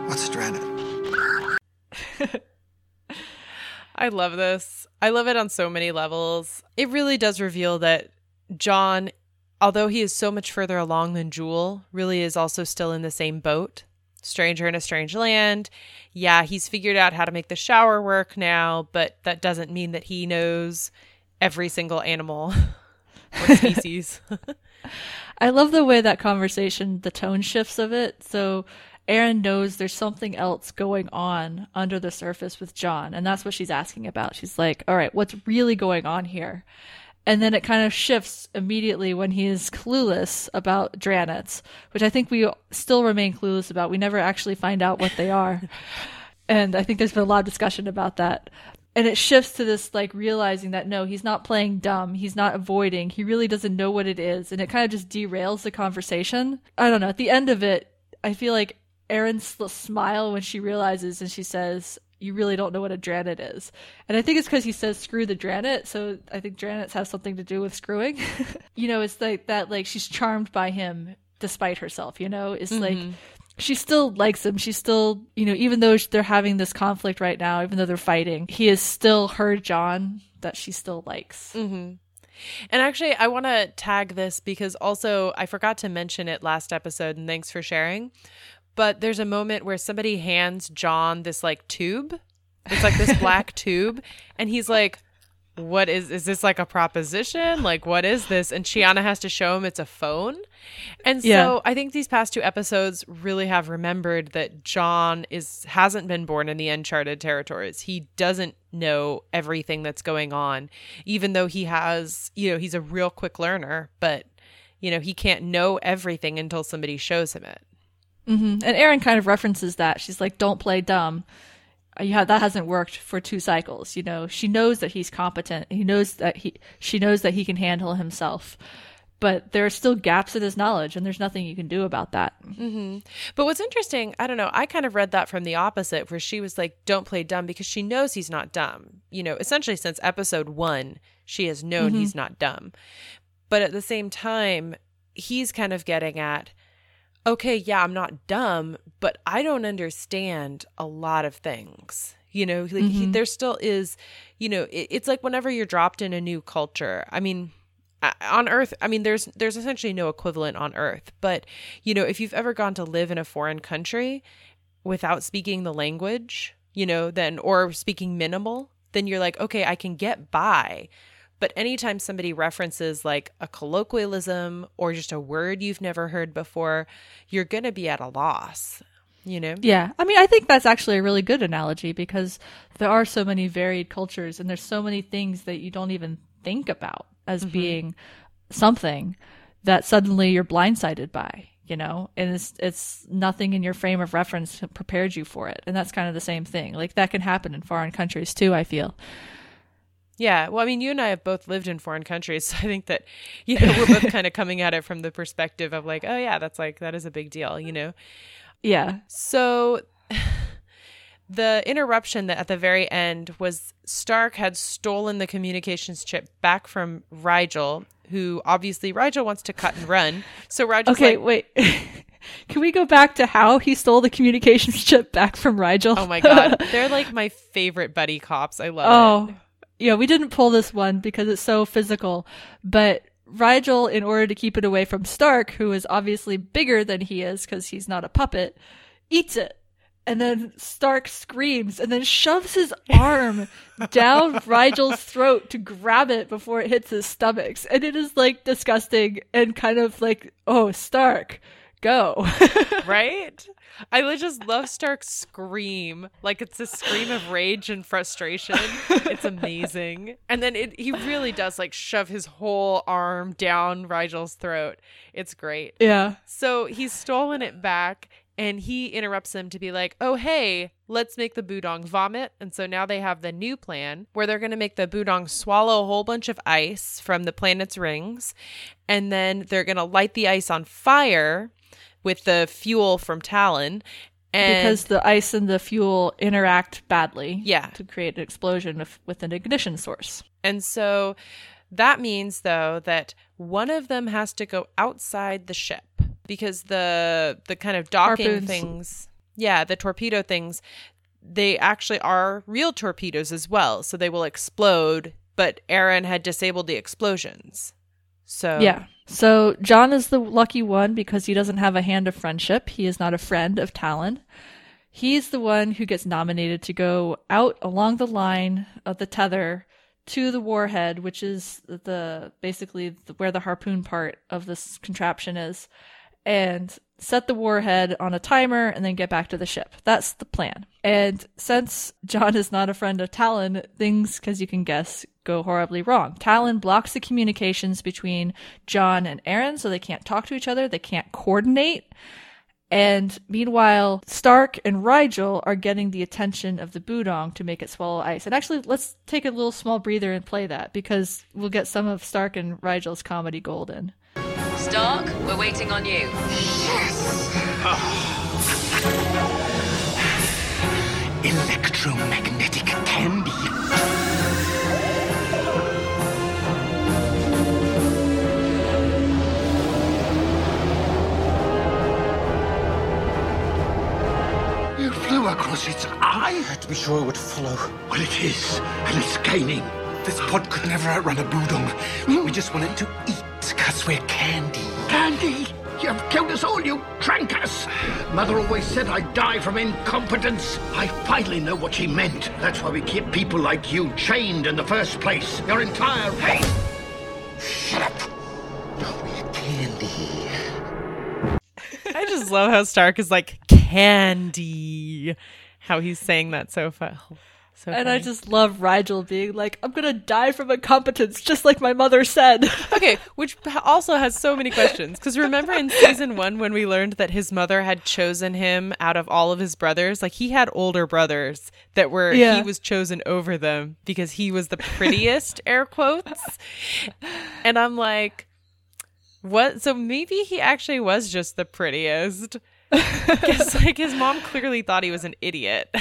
What's a Dranet? I love this. I love it on so many levels. It really does reveal that John, although he is so much further along than Jool, really is also still in the same boat. Stranger in a strange land. Yeah, he's figured out how to make the shower work now, but that doesn't mean that he knows every single animal or species. I love the way that conversation, the tone shifts of it. So Aeryn knows there's something else going on under the surface with John, and that's what she's asking about. She's like, "All right, what's really going on here?" And then it kind of shifts immediately when he is clueless about Dranets, which I think we still remain clueless about. We never actually find out what they are. and I think there's been a lot of discussion about that. And it shifts to this like realizing that no, he's not playing dumb. He's not avoiding. He really doesn't know what it is. And it kind of just derails the conversation. I don't know. At the end of it, I feel like Aeryn's smile when she realizes and she says, You really don't know what a Dranet is. And I think it's because he says screw the Dranet. So I think Dranets have something to do with screwing. you know, it's like that, like she's charmed by him despite herself, you know? It's like mm-hmm. She still likes him. She still, you know, even though they're having this conflict right now, even though they're fighting, he is still her John that she still likes. Mm-hmm. And actually, I want to tag this because also I forgot to mention it last episode, and thanks for sharing. But there's a moment where somebody hands John this like tube. It's like this black tube, and he's like, "What is? Is this like a proposition? Like, what is this?" And Chiana has to show him it's a phone. And so Yeah. I think these past two episodes really have remembered that John is hasn't been born in the uncharted territories. He doesn't know everything that's going on, even though he has, you know, he's a real quick learner, but you know, he can't know everything until somebody shows him it. Mm-hmm. And Aeryn kind of references that. She's like, "Don't play dumb." Yeah, that hasn't worked for two cycles. You know, she knows that he's competent. He knows that he, she knows that he can handle himself. But there are still gaps in his knowledge, and there's nothing you can do about that. Mm-hmm. But what's interesting, I don't know, I kind of read that from the opposite, where she was like, don't play dumb because she knows he's not dumb. You know, essentially since episode one, she has known mm-hmm. he's not dumb. But at the same time, he's kind of getting at, okay, yeah, I'm not dumb, but I don't understand a lot of things. You know, like he, mm-hmm. there still is, you know, it, it's like whenever you're dropped in a new culture. I mean, on earth i mean there's there's essentially no equivalent on earth but you know if you've ever gone to live in a foreign country without speaking the language you know then or speaking minimal then you're like okay i can get by but anytime somebody references like a colloquialism or just a word you've never heard before you're going to be at a loss you know? Yeah. I mean, I think that's actually a really good analogy because there are so many varied cultures and there's so many things that you don't even think about as mm-hmm. being something that suddenly you're blindsided by, you know? And it's it's nothing in your frame of reference prepared you for it. And that's kind of the same thing. Like that can happen in foreign countries too, I feel. Yeah. Well, I mean, you and I have both lived in foreign countries. So I think that, you know, we're both kind of coming at it from the perspective of like, oh, yeah, that's like, that is a big deal, you know? Yeah. So the interruption that at the very end was Stark had stolen the communications chip back from Rygel, who obviously Rygel wants to cut and run. So Rygel's Okay, like, wait. Can we go back to how he stole the communications chip back from Rygel? oh my God, they're like my favorite buddy cops. I love Oh, it. Yeah, we didn't pull this one because it's so physical. But Rygel, in order to keep it away from Stark, who is obviously bigger than he is because he's not a puppet, eats it. And then Stark screams and then shoves his arm down Rygel's throat to grab it before it hits his stomachs. And it is like disgusting and kind of like, oh, Stark, go. Right? I would just love Stark's scream. Like it's a scream of rage and frustration. It's amazing. And then it, he really does like shove his whole arm down Rygel's throat. It's great. yeah. So he's stolen it back and he interrupts them to be like, oh, hey, let's make the Budong vomit. And so now they have the new plan where they're going to make the Budong swallow a whole bunch of ice from the planet's rings. And then they're going to light the ice on fire with the fuel from Talyn. And because the ice and the fuel interact badly. Yeah. To create an explosion with, with an ignition source. And so that means, though, that one of them has to go outside the ship because the the kind of docking Harpoons. things, yeah, the torpedo things, they actually are real torpedoes as well. So they will explode, but Aeryn had disabled the explosions. So Yeah. So John is the lucky one because he doesn't have a hand of friendship. He is not a friend of Talyn. He's the one who gets nominated to go out along the line of the tether to the warhead, which is the basically the, where the harpoon part of this contraption is, and set the warhead on a timer and then get back to the ship. That's the plan. And since John is not a friend of Talyn, things, as you can guess, go horribly wrong. Talyn blocks the communications between John and Aeryn so they can't talk to each other, they can't coordinate. And meanwhile, Stark and Rygel are getting the attention of the Budong to make it swallow ice. And actually, let's take a little small breather and play that because we'll get some of Stark and Rygel's comedy gold in. Stark, we're waiting on you. Yes. Electromagnetic candy. You flew across its eye? I had to be sure it would follow. Well, it is, and it's gaining. This pod could never outrun a budong. We just want it to eat, because we're candy. Candy! You've killed us all, you drank us! Mother always said I'd die from incompetence. I finally know what she meant. That's why we keep people like you chained in the first place. Your entire... Hey! Shut up. No, we're candy. I just love how Stark is like candy. How he's saying that so fun. So And I just love Rygel being like, I'm gonna die from incompetence, just like my mother said. okay, which also has so many questions. Because remember in season one when we learned that his mother had chosen him out of all of his brothers? Like he had older brothers that were, Yeah. he was chosen over them because he was the prettiest, air quotes. And I'm like, what? So maybe he actually was just the prettiest. Because like his mom clearly thought he was an idiot.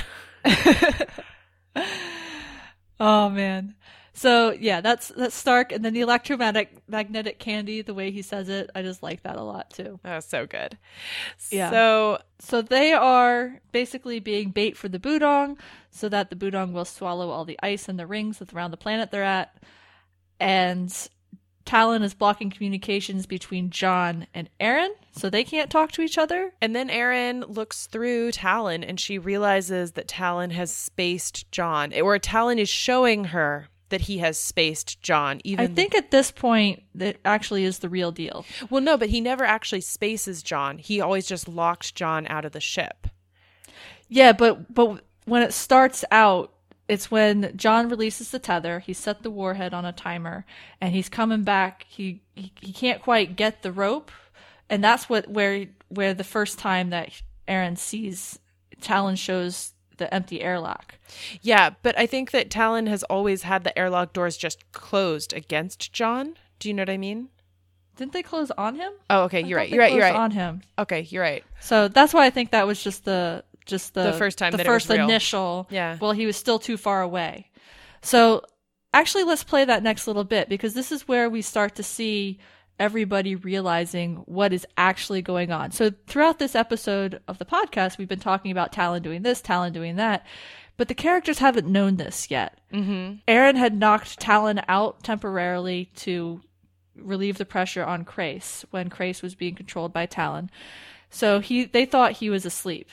oh man. So yeah, that's that's Stark, and then the electromagnetic magnetic candy, the way he says it, I just like that a lot too. That was so good. Yeah. So So they are basically being bait for the Budong, so that the Budong will swallow all the ice and the rings around the planet they're at. And Talyn is blocking communications between John and Aeryn, so they can't talk to each other. And then Aeryn looks through Talyn and she realizes that Talyn has spaced John, or Talyn is showing her that he has spaced John. Even I think at this point that actually is the real deal. well, no, but he never actually spaces John. He always just locked John out of the ship. Yeah, but but when it starts out, it's when John releases the tether. He set the warhead on a timer, and he's coming back. He he, he can't quite get the rope, and that's what where where the first time that Aeryn sees Talyn shows the empty airlock. Yeah, but I think that Talyn has always had the airlock doors just closed against John. Do you know what I mean? Didn't they close on him? Oh, okay, you're right. You're right. You're right. On him. Okay, you're right. So that's why I think that was just the just the The first time the that it was first initial. Yeah. Well, he was still too far away. So actually, let's play that next little bit because this is where we start to see everybody realizing what is actually going on. So throughout this episode of the podcast, we've been talking about Talyn doing this, Talyn doing that. But the characters haven't known this yet. Mm-hmm. Aeryn had knocked Talyn out temporarily to relieve the pressure on Crais when Crais was being controlled by Talyn. So he they thought he was asleep.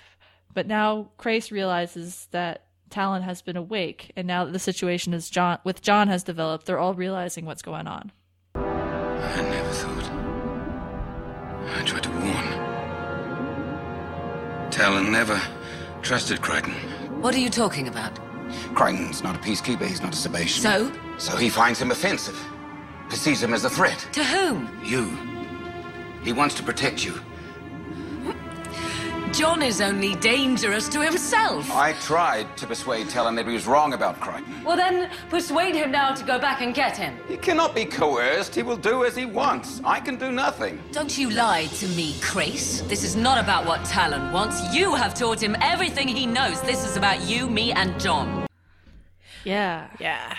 But now Crais realizes that Talyn has been awake, and now that the situation is John with John has developed, they're all realizing what's going on. I never thought. I tried to warn. Talyn never trusted Crichton. What are you talking about? Crichton's not a peacekeeper, he's not a Sebacean. So? So he finds him offensive. Perceives him as a threat. To whom? You. He wants to protect you. John is only dangerous to himself. I tried to persuade Talyn that he was wrong about Crichton. Well, then persuade him now to go back and get him. He cannot be coerced. He will do as he wants. I can do nothing. Don't you lie to me, Crais. This is not about what Talyn wants. You have taught him everything he knows. This is about you, me, and John. Yeah. Yeah.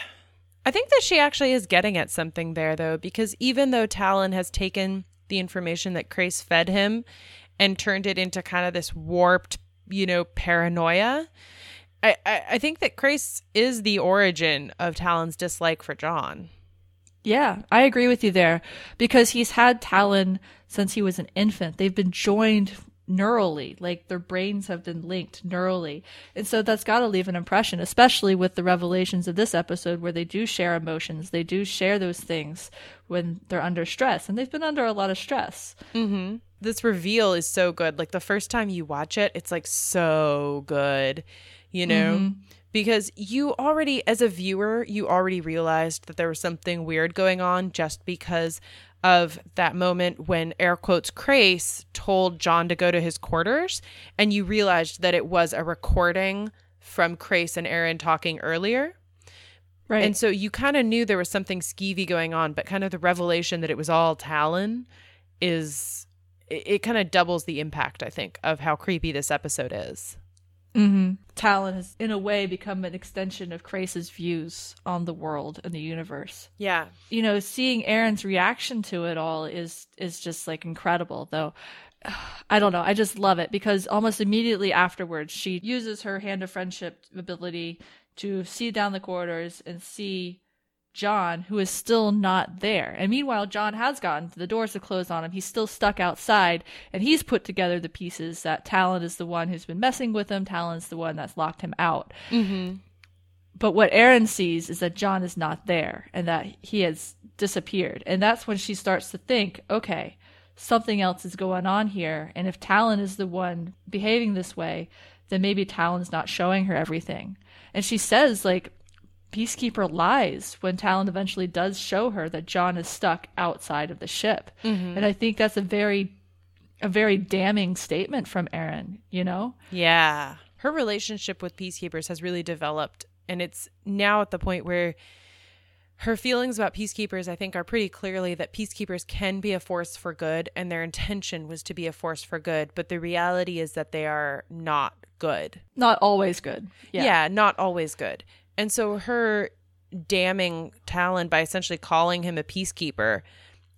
I think that she actually is getting at something there, though, because even though Talyn has taken the information that Crais fed him and turned it into kind of this warped, you know, paranoia, I, I, I think that Crais is the origin of Talyn's dislike for John. Yeah, I agree with you there because he's had Talyn since he was an infant. They've been joined neurally, like their brains have been linked neurally. And so that's got to leave an impression, especially with the revelations of this episode where they do share emotions. They do share those things when they're under stress, and they've been under a lot of stress. Mm-hmm. This reveal is so good. Like the first time you watch it, it's like so good, you know? Mm-hmm. Because you already, as a viewer, you already realized that there was something weird going on just because of that moment when air quotes Crais told John to go to his quarters, and you realized that it was a recording from Crais and Aeryn talking earlier. Right. And so you kind of knew there was something skeevy going on, but kind of the revelation that it was all Talyn is it, it kind of doubles the impact, I think, of how creepy this episode is. Mm-hmm. Talyn has, in a way, become an extension of Crais's views on the world and the universe. Yeah. you know, seeing Aeryn's reaction to it all is is just like incredible. Though, I don't know, I just love it because almost immediately afterwards, she uses her hand of friendship ability to see down the corridors and see John, who is still not there. And meanwhile, John has gotten the doors have closed on him. He's still stuck outside, and he's put together the pieces that Talyn is the one who's been messing with him. Talyn's the one that's locked him out. Mm-hmm. But what Aeryn sees is that John is not there and that he has disappeared. And that's when she starts to think, okay, something else is going on here. And if Talyn is the one behaving this way, then maybe Talyn's not showing her everything. And she says, like, Peacekeeper lies when Talyn eventually does show her that John is stuck outside of the ship. Mm-hmm. And I think that's a very a very damning statement from Aeryn, you know? Yeah. Her relationship with peacekeepers has really developed, and it's now at the point where her feelings about peacekeepers, I think, are pretty clearly that peacekeepers can be a force for good, and their intention was to be a force for good, but the reality is that they are not good. Not always good. Yeah. not always good. And so her damning Talyn by essentially calling him a peacekeeper,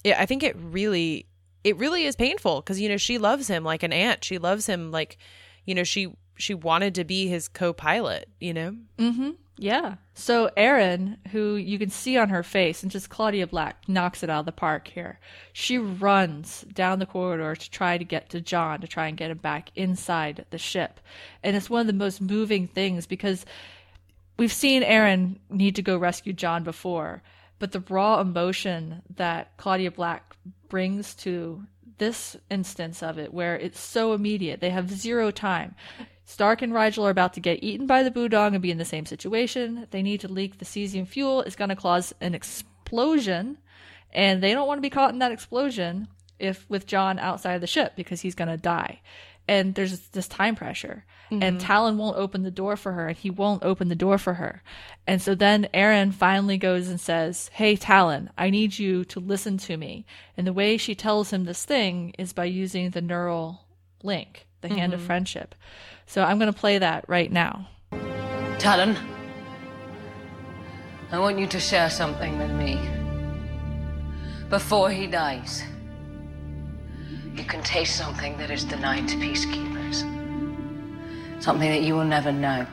it, I think it really, it really is painful because you know she loves him like an aunt. She loves him like, you know, she she wanted to be his co-pilot. You know. Mm-hmm. Yeah. So Aeryn, who you can see on her face, and just Claudia Black knocks it out of the park here. She runs down the corridor to try to get to John to try and get him back inside the ship. And it's one of the most moving things because we've seen Aeryn need to go rescue John before, but the raw emotion that Claudia Black brings to this instance of it, where it's so immediate, they have zero time. Stark and Rygel are about to get eaten by the Budong and be in the same situation. They need to leak the cesium fuel. It's going to cause an explosion, and they don't want to be caught in that explosion if with John outside of the ship because he's going to die. And there's this time pressure, and mm-hmm. Talyn won't open the door for her, and he won't open the door for her. And so then Aeryn finally goes and says, Hey, Talyn, I need you to listen to me. And the way she tells him this thing is by using the neural link, the hand of mm-hmm. friendship. So I'm going to play that right now. Talyn, I want you to share something with me. Before he dies, you can taste something that is denied to peacekeepers. Something that you will never know.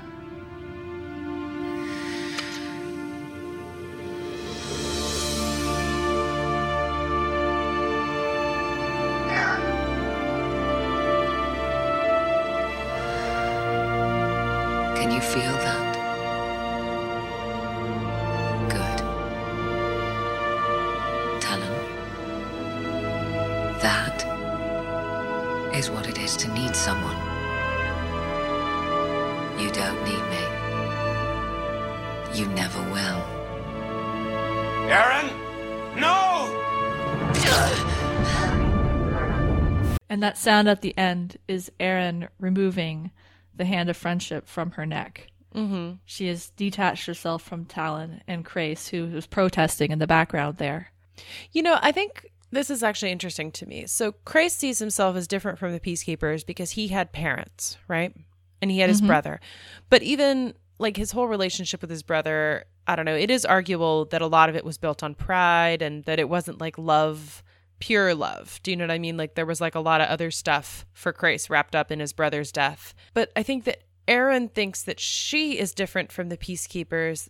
That sound at the end is Aeryn removing the hand of friendship from her neck. Mm-hmm. She has detached herself from Talyn and Crais, who was protesting in the background there. You know, I think this is actually interesting to me. So Crais sees himself as different from the peacekeepers because he had parents, right? And he had his brother. But even like his whole relationship with his brother, I don't know, it is arguable that a lot of it was built on pride and that it wasn't like love, pure love. Do you know what I mean? Like there was like a lot of other stuff for Crais wrapped up in his brother's death. But I think that Aeryn thinks that she is different from the peacekeepers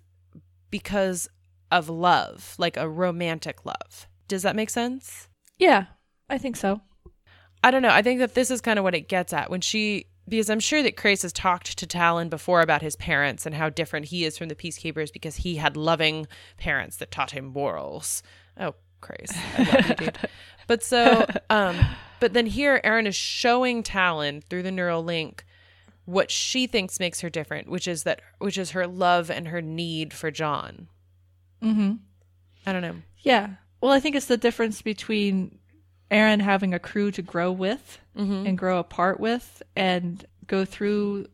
because of love, like a romantic love. Does that make sense? Yeah, I think so. I don't know. I think that this is kind of what it gets at when she, because I'm sure that Crais has talked to Talyn before about his parents and how different he is from the Peacekeepers because he had loving parents that taught him morals. Oh, Love you, dude. But so, um, but then here, Aeryn is showing Talyn through the neural link what she thinks makes her different, which is that, which is her love and her need for John. Mm-hmm. I don't know. Yeah. Well, I think it's the difference between Aeryn having a crew to grow with and grow apart with and go through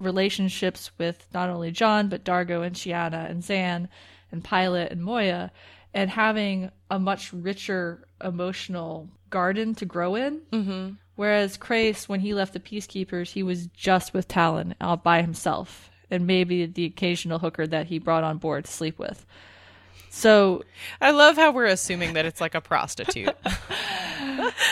relationships with not only John, but D'Argo and Chiana and Zhaan and Pilot and Moya and having a much richer emotional garden to grow in. Mm-hmm. Whereas Crais, when he left the Peacekeepers, he was just with Talyn out by himself and maybe the occasional hooker that he brought on board to sleep with. So I love how we're assuming that it's like a prostitute.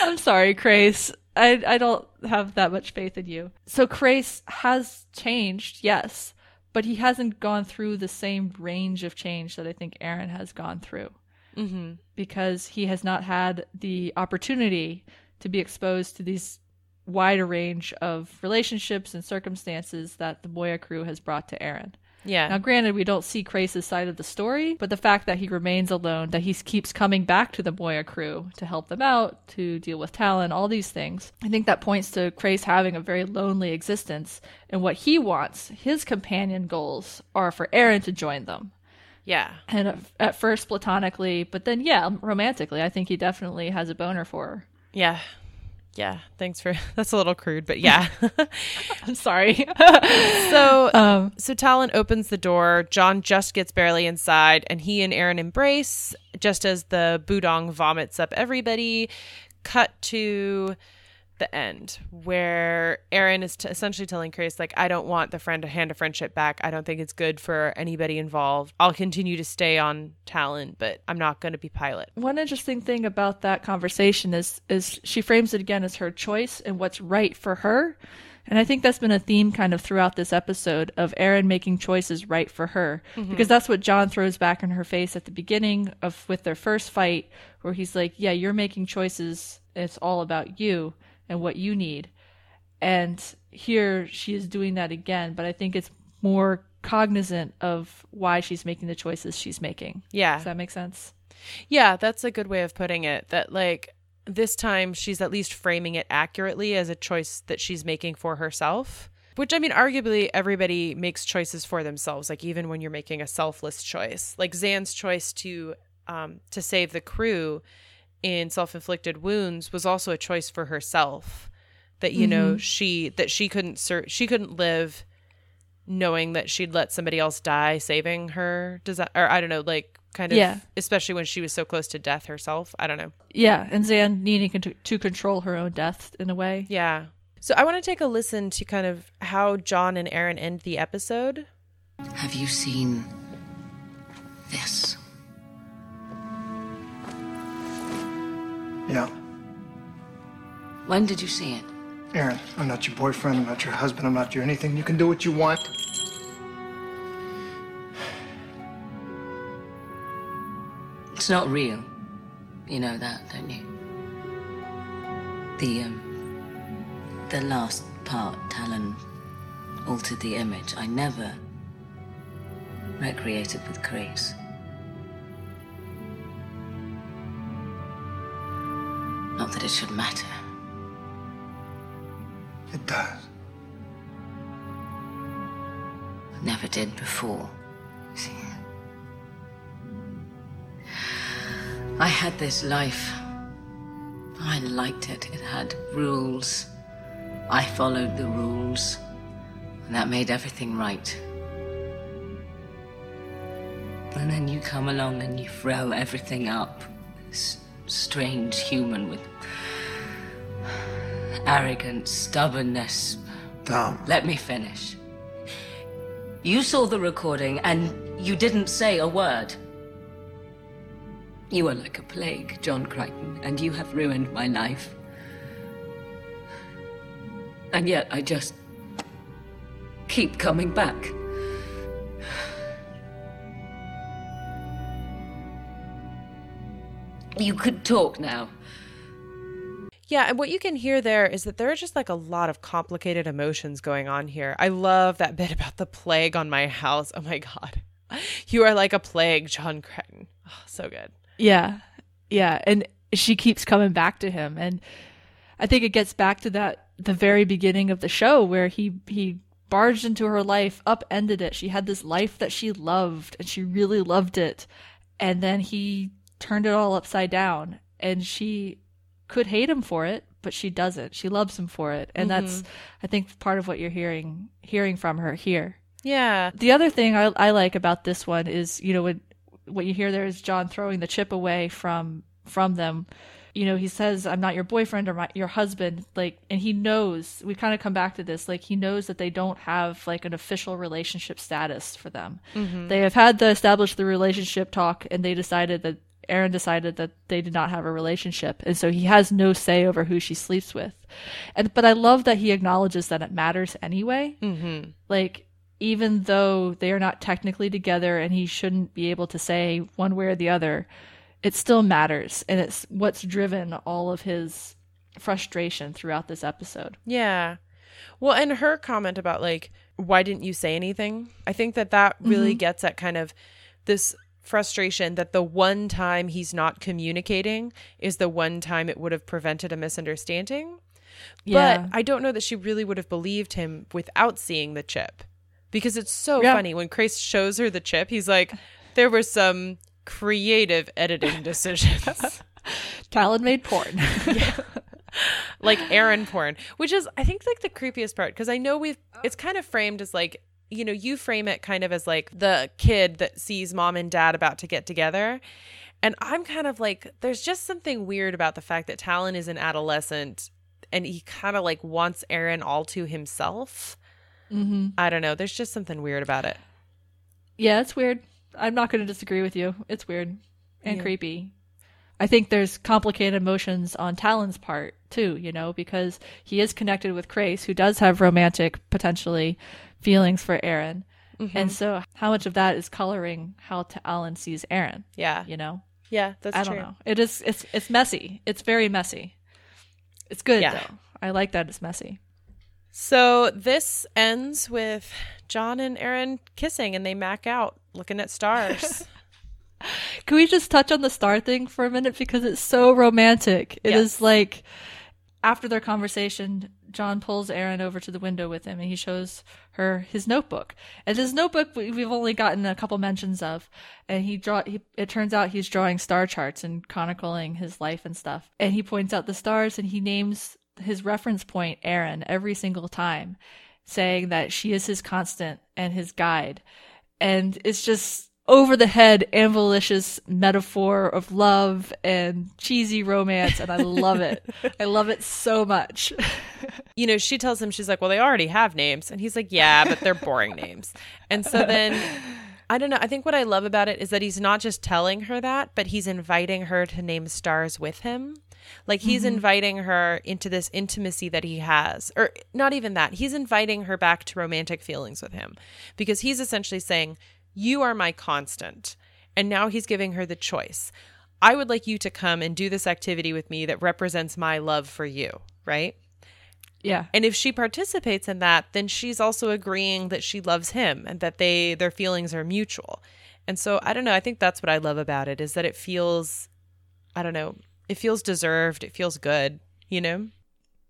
I'm sorry, Crais. I I don't have that much faith in you. So Crais has changed, yes, but he hasn't gone through the same range of change that I think Aeryn has gone through. Mm-hmm. Because he has not had the opportunity to be exposed to these wider range of relationships and circumstances that the Moya crew has brought to Aeryn. Yeah. Now, granted, we don't see Crais's side of the story, but the fact that he remains alone, that he keeps coming back to the Moya crew to help them out, to deal with Talyn, all these things, I think that points to Crais having a very lonely existence. And what he wants, his companion goals, are for Aeryn to join them. yeah. And at, at first, platonically, but then, yeah, romantically, I think he definitely has a boner for her. Yeah. Yeah. Thanks for that's a little crude, but yeah. I'm sorry. so um, so Talyn opens the door. John just gets barely inside, and he and Aeryn embrace just as the Budong vomits up everybody. Cut to the end where Aeryn is t- essentially telling Chris, like I don't want the friend to hand a friendship back. I don't think it's good for anybody involved. I'll continue to stay on Talyn, but I'm not going to be pilot. one interesting thing about that conversation is is she frames it again as her choice and what's right for her. And I think that's been a theme kind of throughout this episode of Aeryn making choices right for her. Mm-hmm. Because that's what John throws back in her face at the beginning of with their first fight, where he's like, Yeah, you're making choices, it's all about you and what you need. And here she is doing that again, but I think it's more cognizant of why she's making the choices she's making. Yeah. Does that make sense? Yeah, that's a good way of putting it. That like this time she's at least framing it accurately as a choice that she's making for herself. Which I mean, arguably everybody makes choices for themselves. Like even when you're making a selfless choice, like Zhaan's choice to um, to save the crew in self-inflicted wounds was also a choice for herself. That you know mm-hmm. she that she couldn't ser- she couldn't live knowing that she'd let somebody else die saving her. Does that or I don't know like kind of Yeah. especially when she was so close to death herself. I don't know. Yeah, and Zhaan needing con- to control her own death in a way. Yeah. So I want to take a listen to kind of how John and Aeryn end the episode. Have you seen this? Yeah. When did you see it? Aeryn, I'm not your boyfriend, I'm not your husband, I'm not your anything. You can do what you want. It's not real. You know that, don't you? The, um, the last part, Talyn altered the image. I never recreated with Crais. That it should matter. It does. Never did before. See? I had this life. I liked it. It had rules. I followed the rules. And that made everything right. And then you come along and you throw everything up. This strange human with arrogance, stubbornness, Tom. let me finish. You saw the recording and you didn't say a word. You are like a plague, John Crichton, and you have ruined my life. And yet I just keep coming back. You could talk now. Yeah, and what you can hear there is that there are just like a lot of complicated emotions going on here. I love that bit about the plague on my house. Oh my god. You are like a plague, John Crichton. Oh, so good. Yeah. Yeah. And she keeps coming back to him. And I think it gets back to that the very beginning of the show where he he barged into her life, upended it. She had this life that she loved and she really loved it. And then he turned it all upside down. And she could hate him for it, but she doesn't. She loves him for it. And that's mm-hmm. I think part of what you're hearing hearing from her here. Yeah. The other thing I, I like about this one is, you know, when, what you hear there is John throwing the chip away from from them. You know, he says, "I'm not your boyfriend or my, your husband." Like, and he knows. We kind of come back to this. Like, he knows that they don't have like an official relationship status for them. Mm-hmm. They have had the establish the relationship talk, and they decided that Aeryn decided that they did not have a relationship, and so he has no say over who she sleeps with. And but I love that he acknowledges that it matters anyway. Mm-hmm. Like even though they are not technically together, and he shouldn't be able to say one way or the other, it still matters, and it's what's driven all of his frustration throughout this episode. Yeah. Well, and her comment about like, why didn't you say anything? I think that that really gets at kind of this frustration that the one time he's not communicating is the one time it would have prevented a misunderstanding. Yeah. But I don't know that she really would have believed him without seeing the chip. Because it's so Yeah. funny when Chris shows her the chip, he's like, there were some creative editing decisions. Talyn made porn. like Aeryn porn, which is I think like the creepiest part because I know we've it's kind of framed as like you know you frame it kind of as like the kid that sees mom and dad about to get together. And I'm kind of like, there's just something weird about the fact that Talyn is an adolescent and he kind of like wants Aeryn all to himself. mm-hmm. I don't know. There's just something weird about it. Yeah, it's weird. I'm not going to disagree with you. It's weird and creepy. I think there's complicated emotions on Talyn's part too, you know, because he is connected with Crais, who does have romantic potentially feelings for Aeryn. Mm-hmm. And so how much of that is coloring how Alan sees Aeryn, Yeah. you know? Yeah, that's I true. don't know. It is it's it's messy. It's very messy. It's good Yeah. though. I like that it's messy. So this ends with John and Aeryn kissing and they mac out looking at stars. Can we just touch on the star thing for a minute because it's so romantic? It is Yes. like after their conversation, John pulls Aeryn over to the window with him and he shows her his notebook. And this notebook we- we've only gotten a couple mentions of. And he draw he, it turns out he's drawing star charts and chronicling his life and stuff. And he points out the stars and he names his reference point Aeryn every single time, saying that she is his constant and his guide. And it's just over the head, ambitious metaphor of love and cheesy romance, and I love it. I love it so much. you know, she tells him, she's like, well, they already have names. And he's like, yeah, but they're boring names. And so then, I don't know. I think what I love about it is that he's not just telling her that, but he's inviting her to name stars with him. Like he's mm-hmm. inviting her into this intimacy that he has, or not even that. He's inviting her back to romantic feelings with him because he's essentially saying, You are my constant. And now he's giving her the choice. I would like you to come and do this activity with me that represents my love for you, right? Yeah. And if she participates in that, then she's also agreeing that she loves him and that they their feelings are mutual. And so I don't know, I think that's what I love about it is that it feels I don't know, it feels deserved, it feels good, you know?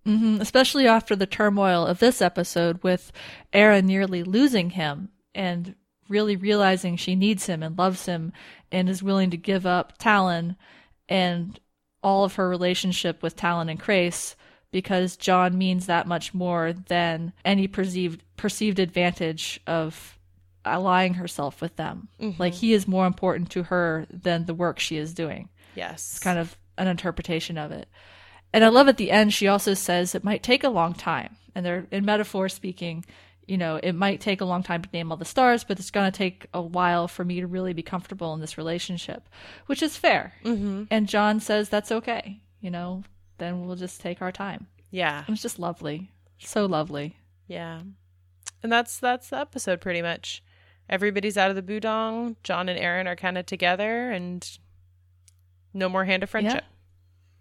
hmm Especially after the turmoil of this episode with Aeryn nearly losing him and really realizing she needs him and loves him and is willing to give up Talyn and all of her relationship with Talyn and Crais because John means that much more than any perceived perceived advantage of allying herself with them. Mm-hmm. Like he is more important to her than the work she is doing. Yes. It's kind of an interpretation of it. And I love at the end, she also says it might take a long time. And they're in metaphor speaking, you know, it might take a long time to name all the stars, but it's going to take a while for me to really be comfortable in this relationship, which is fair. Mm-hmm. And John says that's okay. You know, then we'll just take our time. Yeah. It's just lovely. So lovely. Yeah. And that's that's the episode pretty much. Everybody's out of the budong. John and Aeryn are kind of together and no more hand of friendship.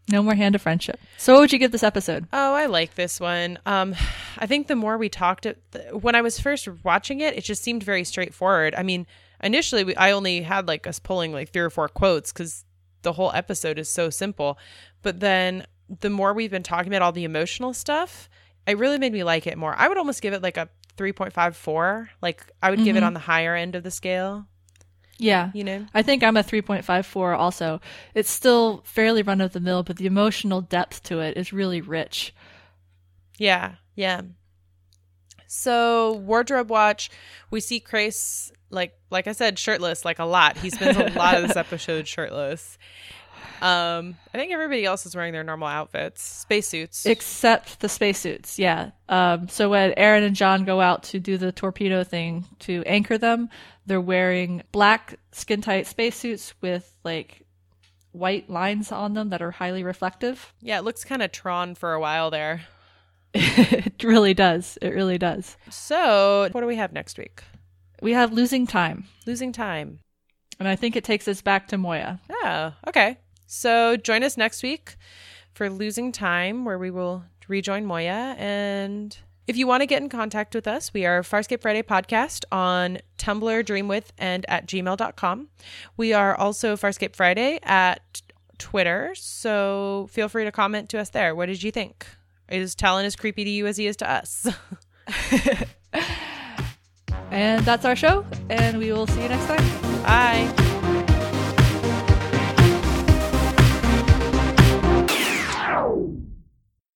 No more hand of friendship. So, what would you give this episode? Oh, I like this one. Um, I think the more we talked, it, when I was first watching it, it just seemed very straightforward. I mean, initially, we, I only had like us pulling like three or four quotes because the whole episode is so simple. But then the more we've been talking about all the emotional stuff, it really made me like it more. I would almost give it like a 3.54. Like, I would give it on the higher end of the scale, Yeah. you know? I think I'm a 3.54 also. It's still fairly run of the mill, but the emotional depth to it is really rich. Yeah, yeah. So wardrobe watch, we see Crais like like I said, shirtless like a lot. He spends a lot of this episode shirtless. Um, I think everybody else is wearing their normal outfits, spacesuits. Except the spacesuits, yeah. Um, so when Aeryn and John go out to do the torpedo thing to anchor them, they're wearing black skin tight spacesuits with like white lines on them that are highly reflective. yeah, it looks kind of Tron for a while there. it really does. It really does. So, what do we have next week? We have losing time, Losing time. and I think it takes us back to Moya. Oh, okay. So join us next week for Losing Time, where we will rejoin Moya. And if you want to get in contact with us, we are Farscape Friday Podcast on Tumblr, Dreamwidth, and at gmail.com. We are also Farscape Friday at Twitter. So feel free to comment to us there. What did you think? Is Talyn as creepy to you as he is to us? And that's our show, and we will see you next time.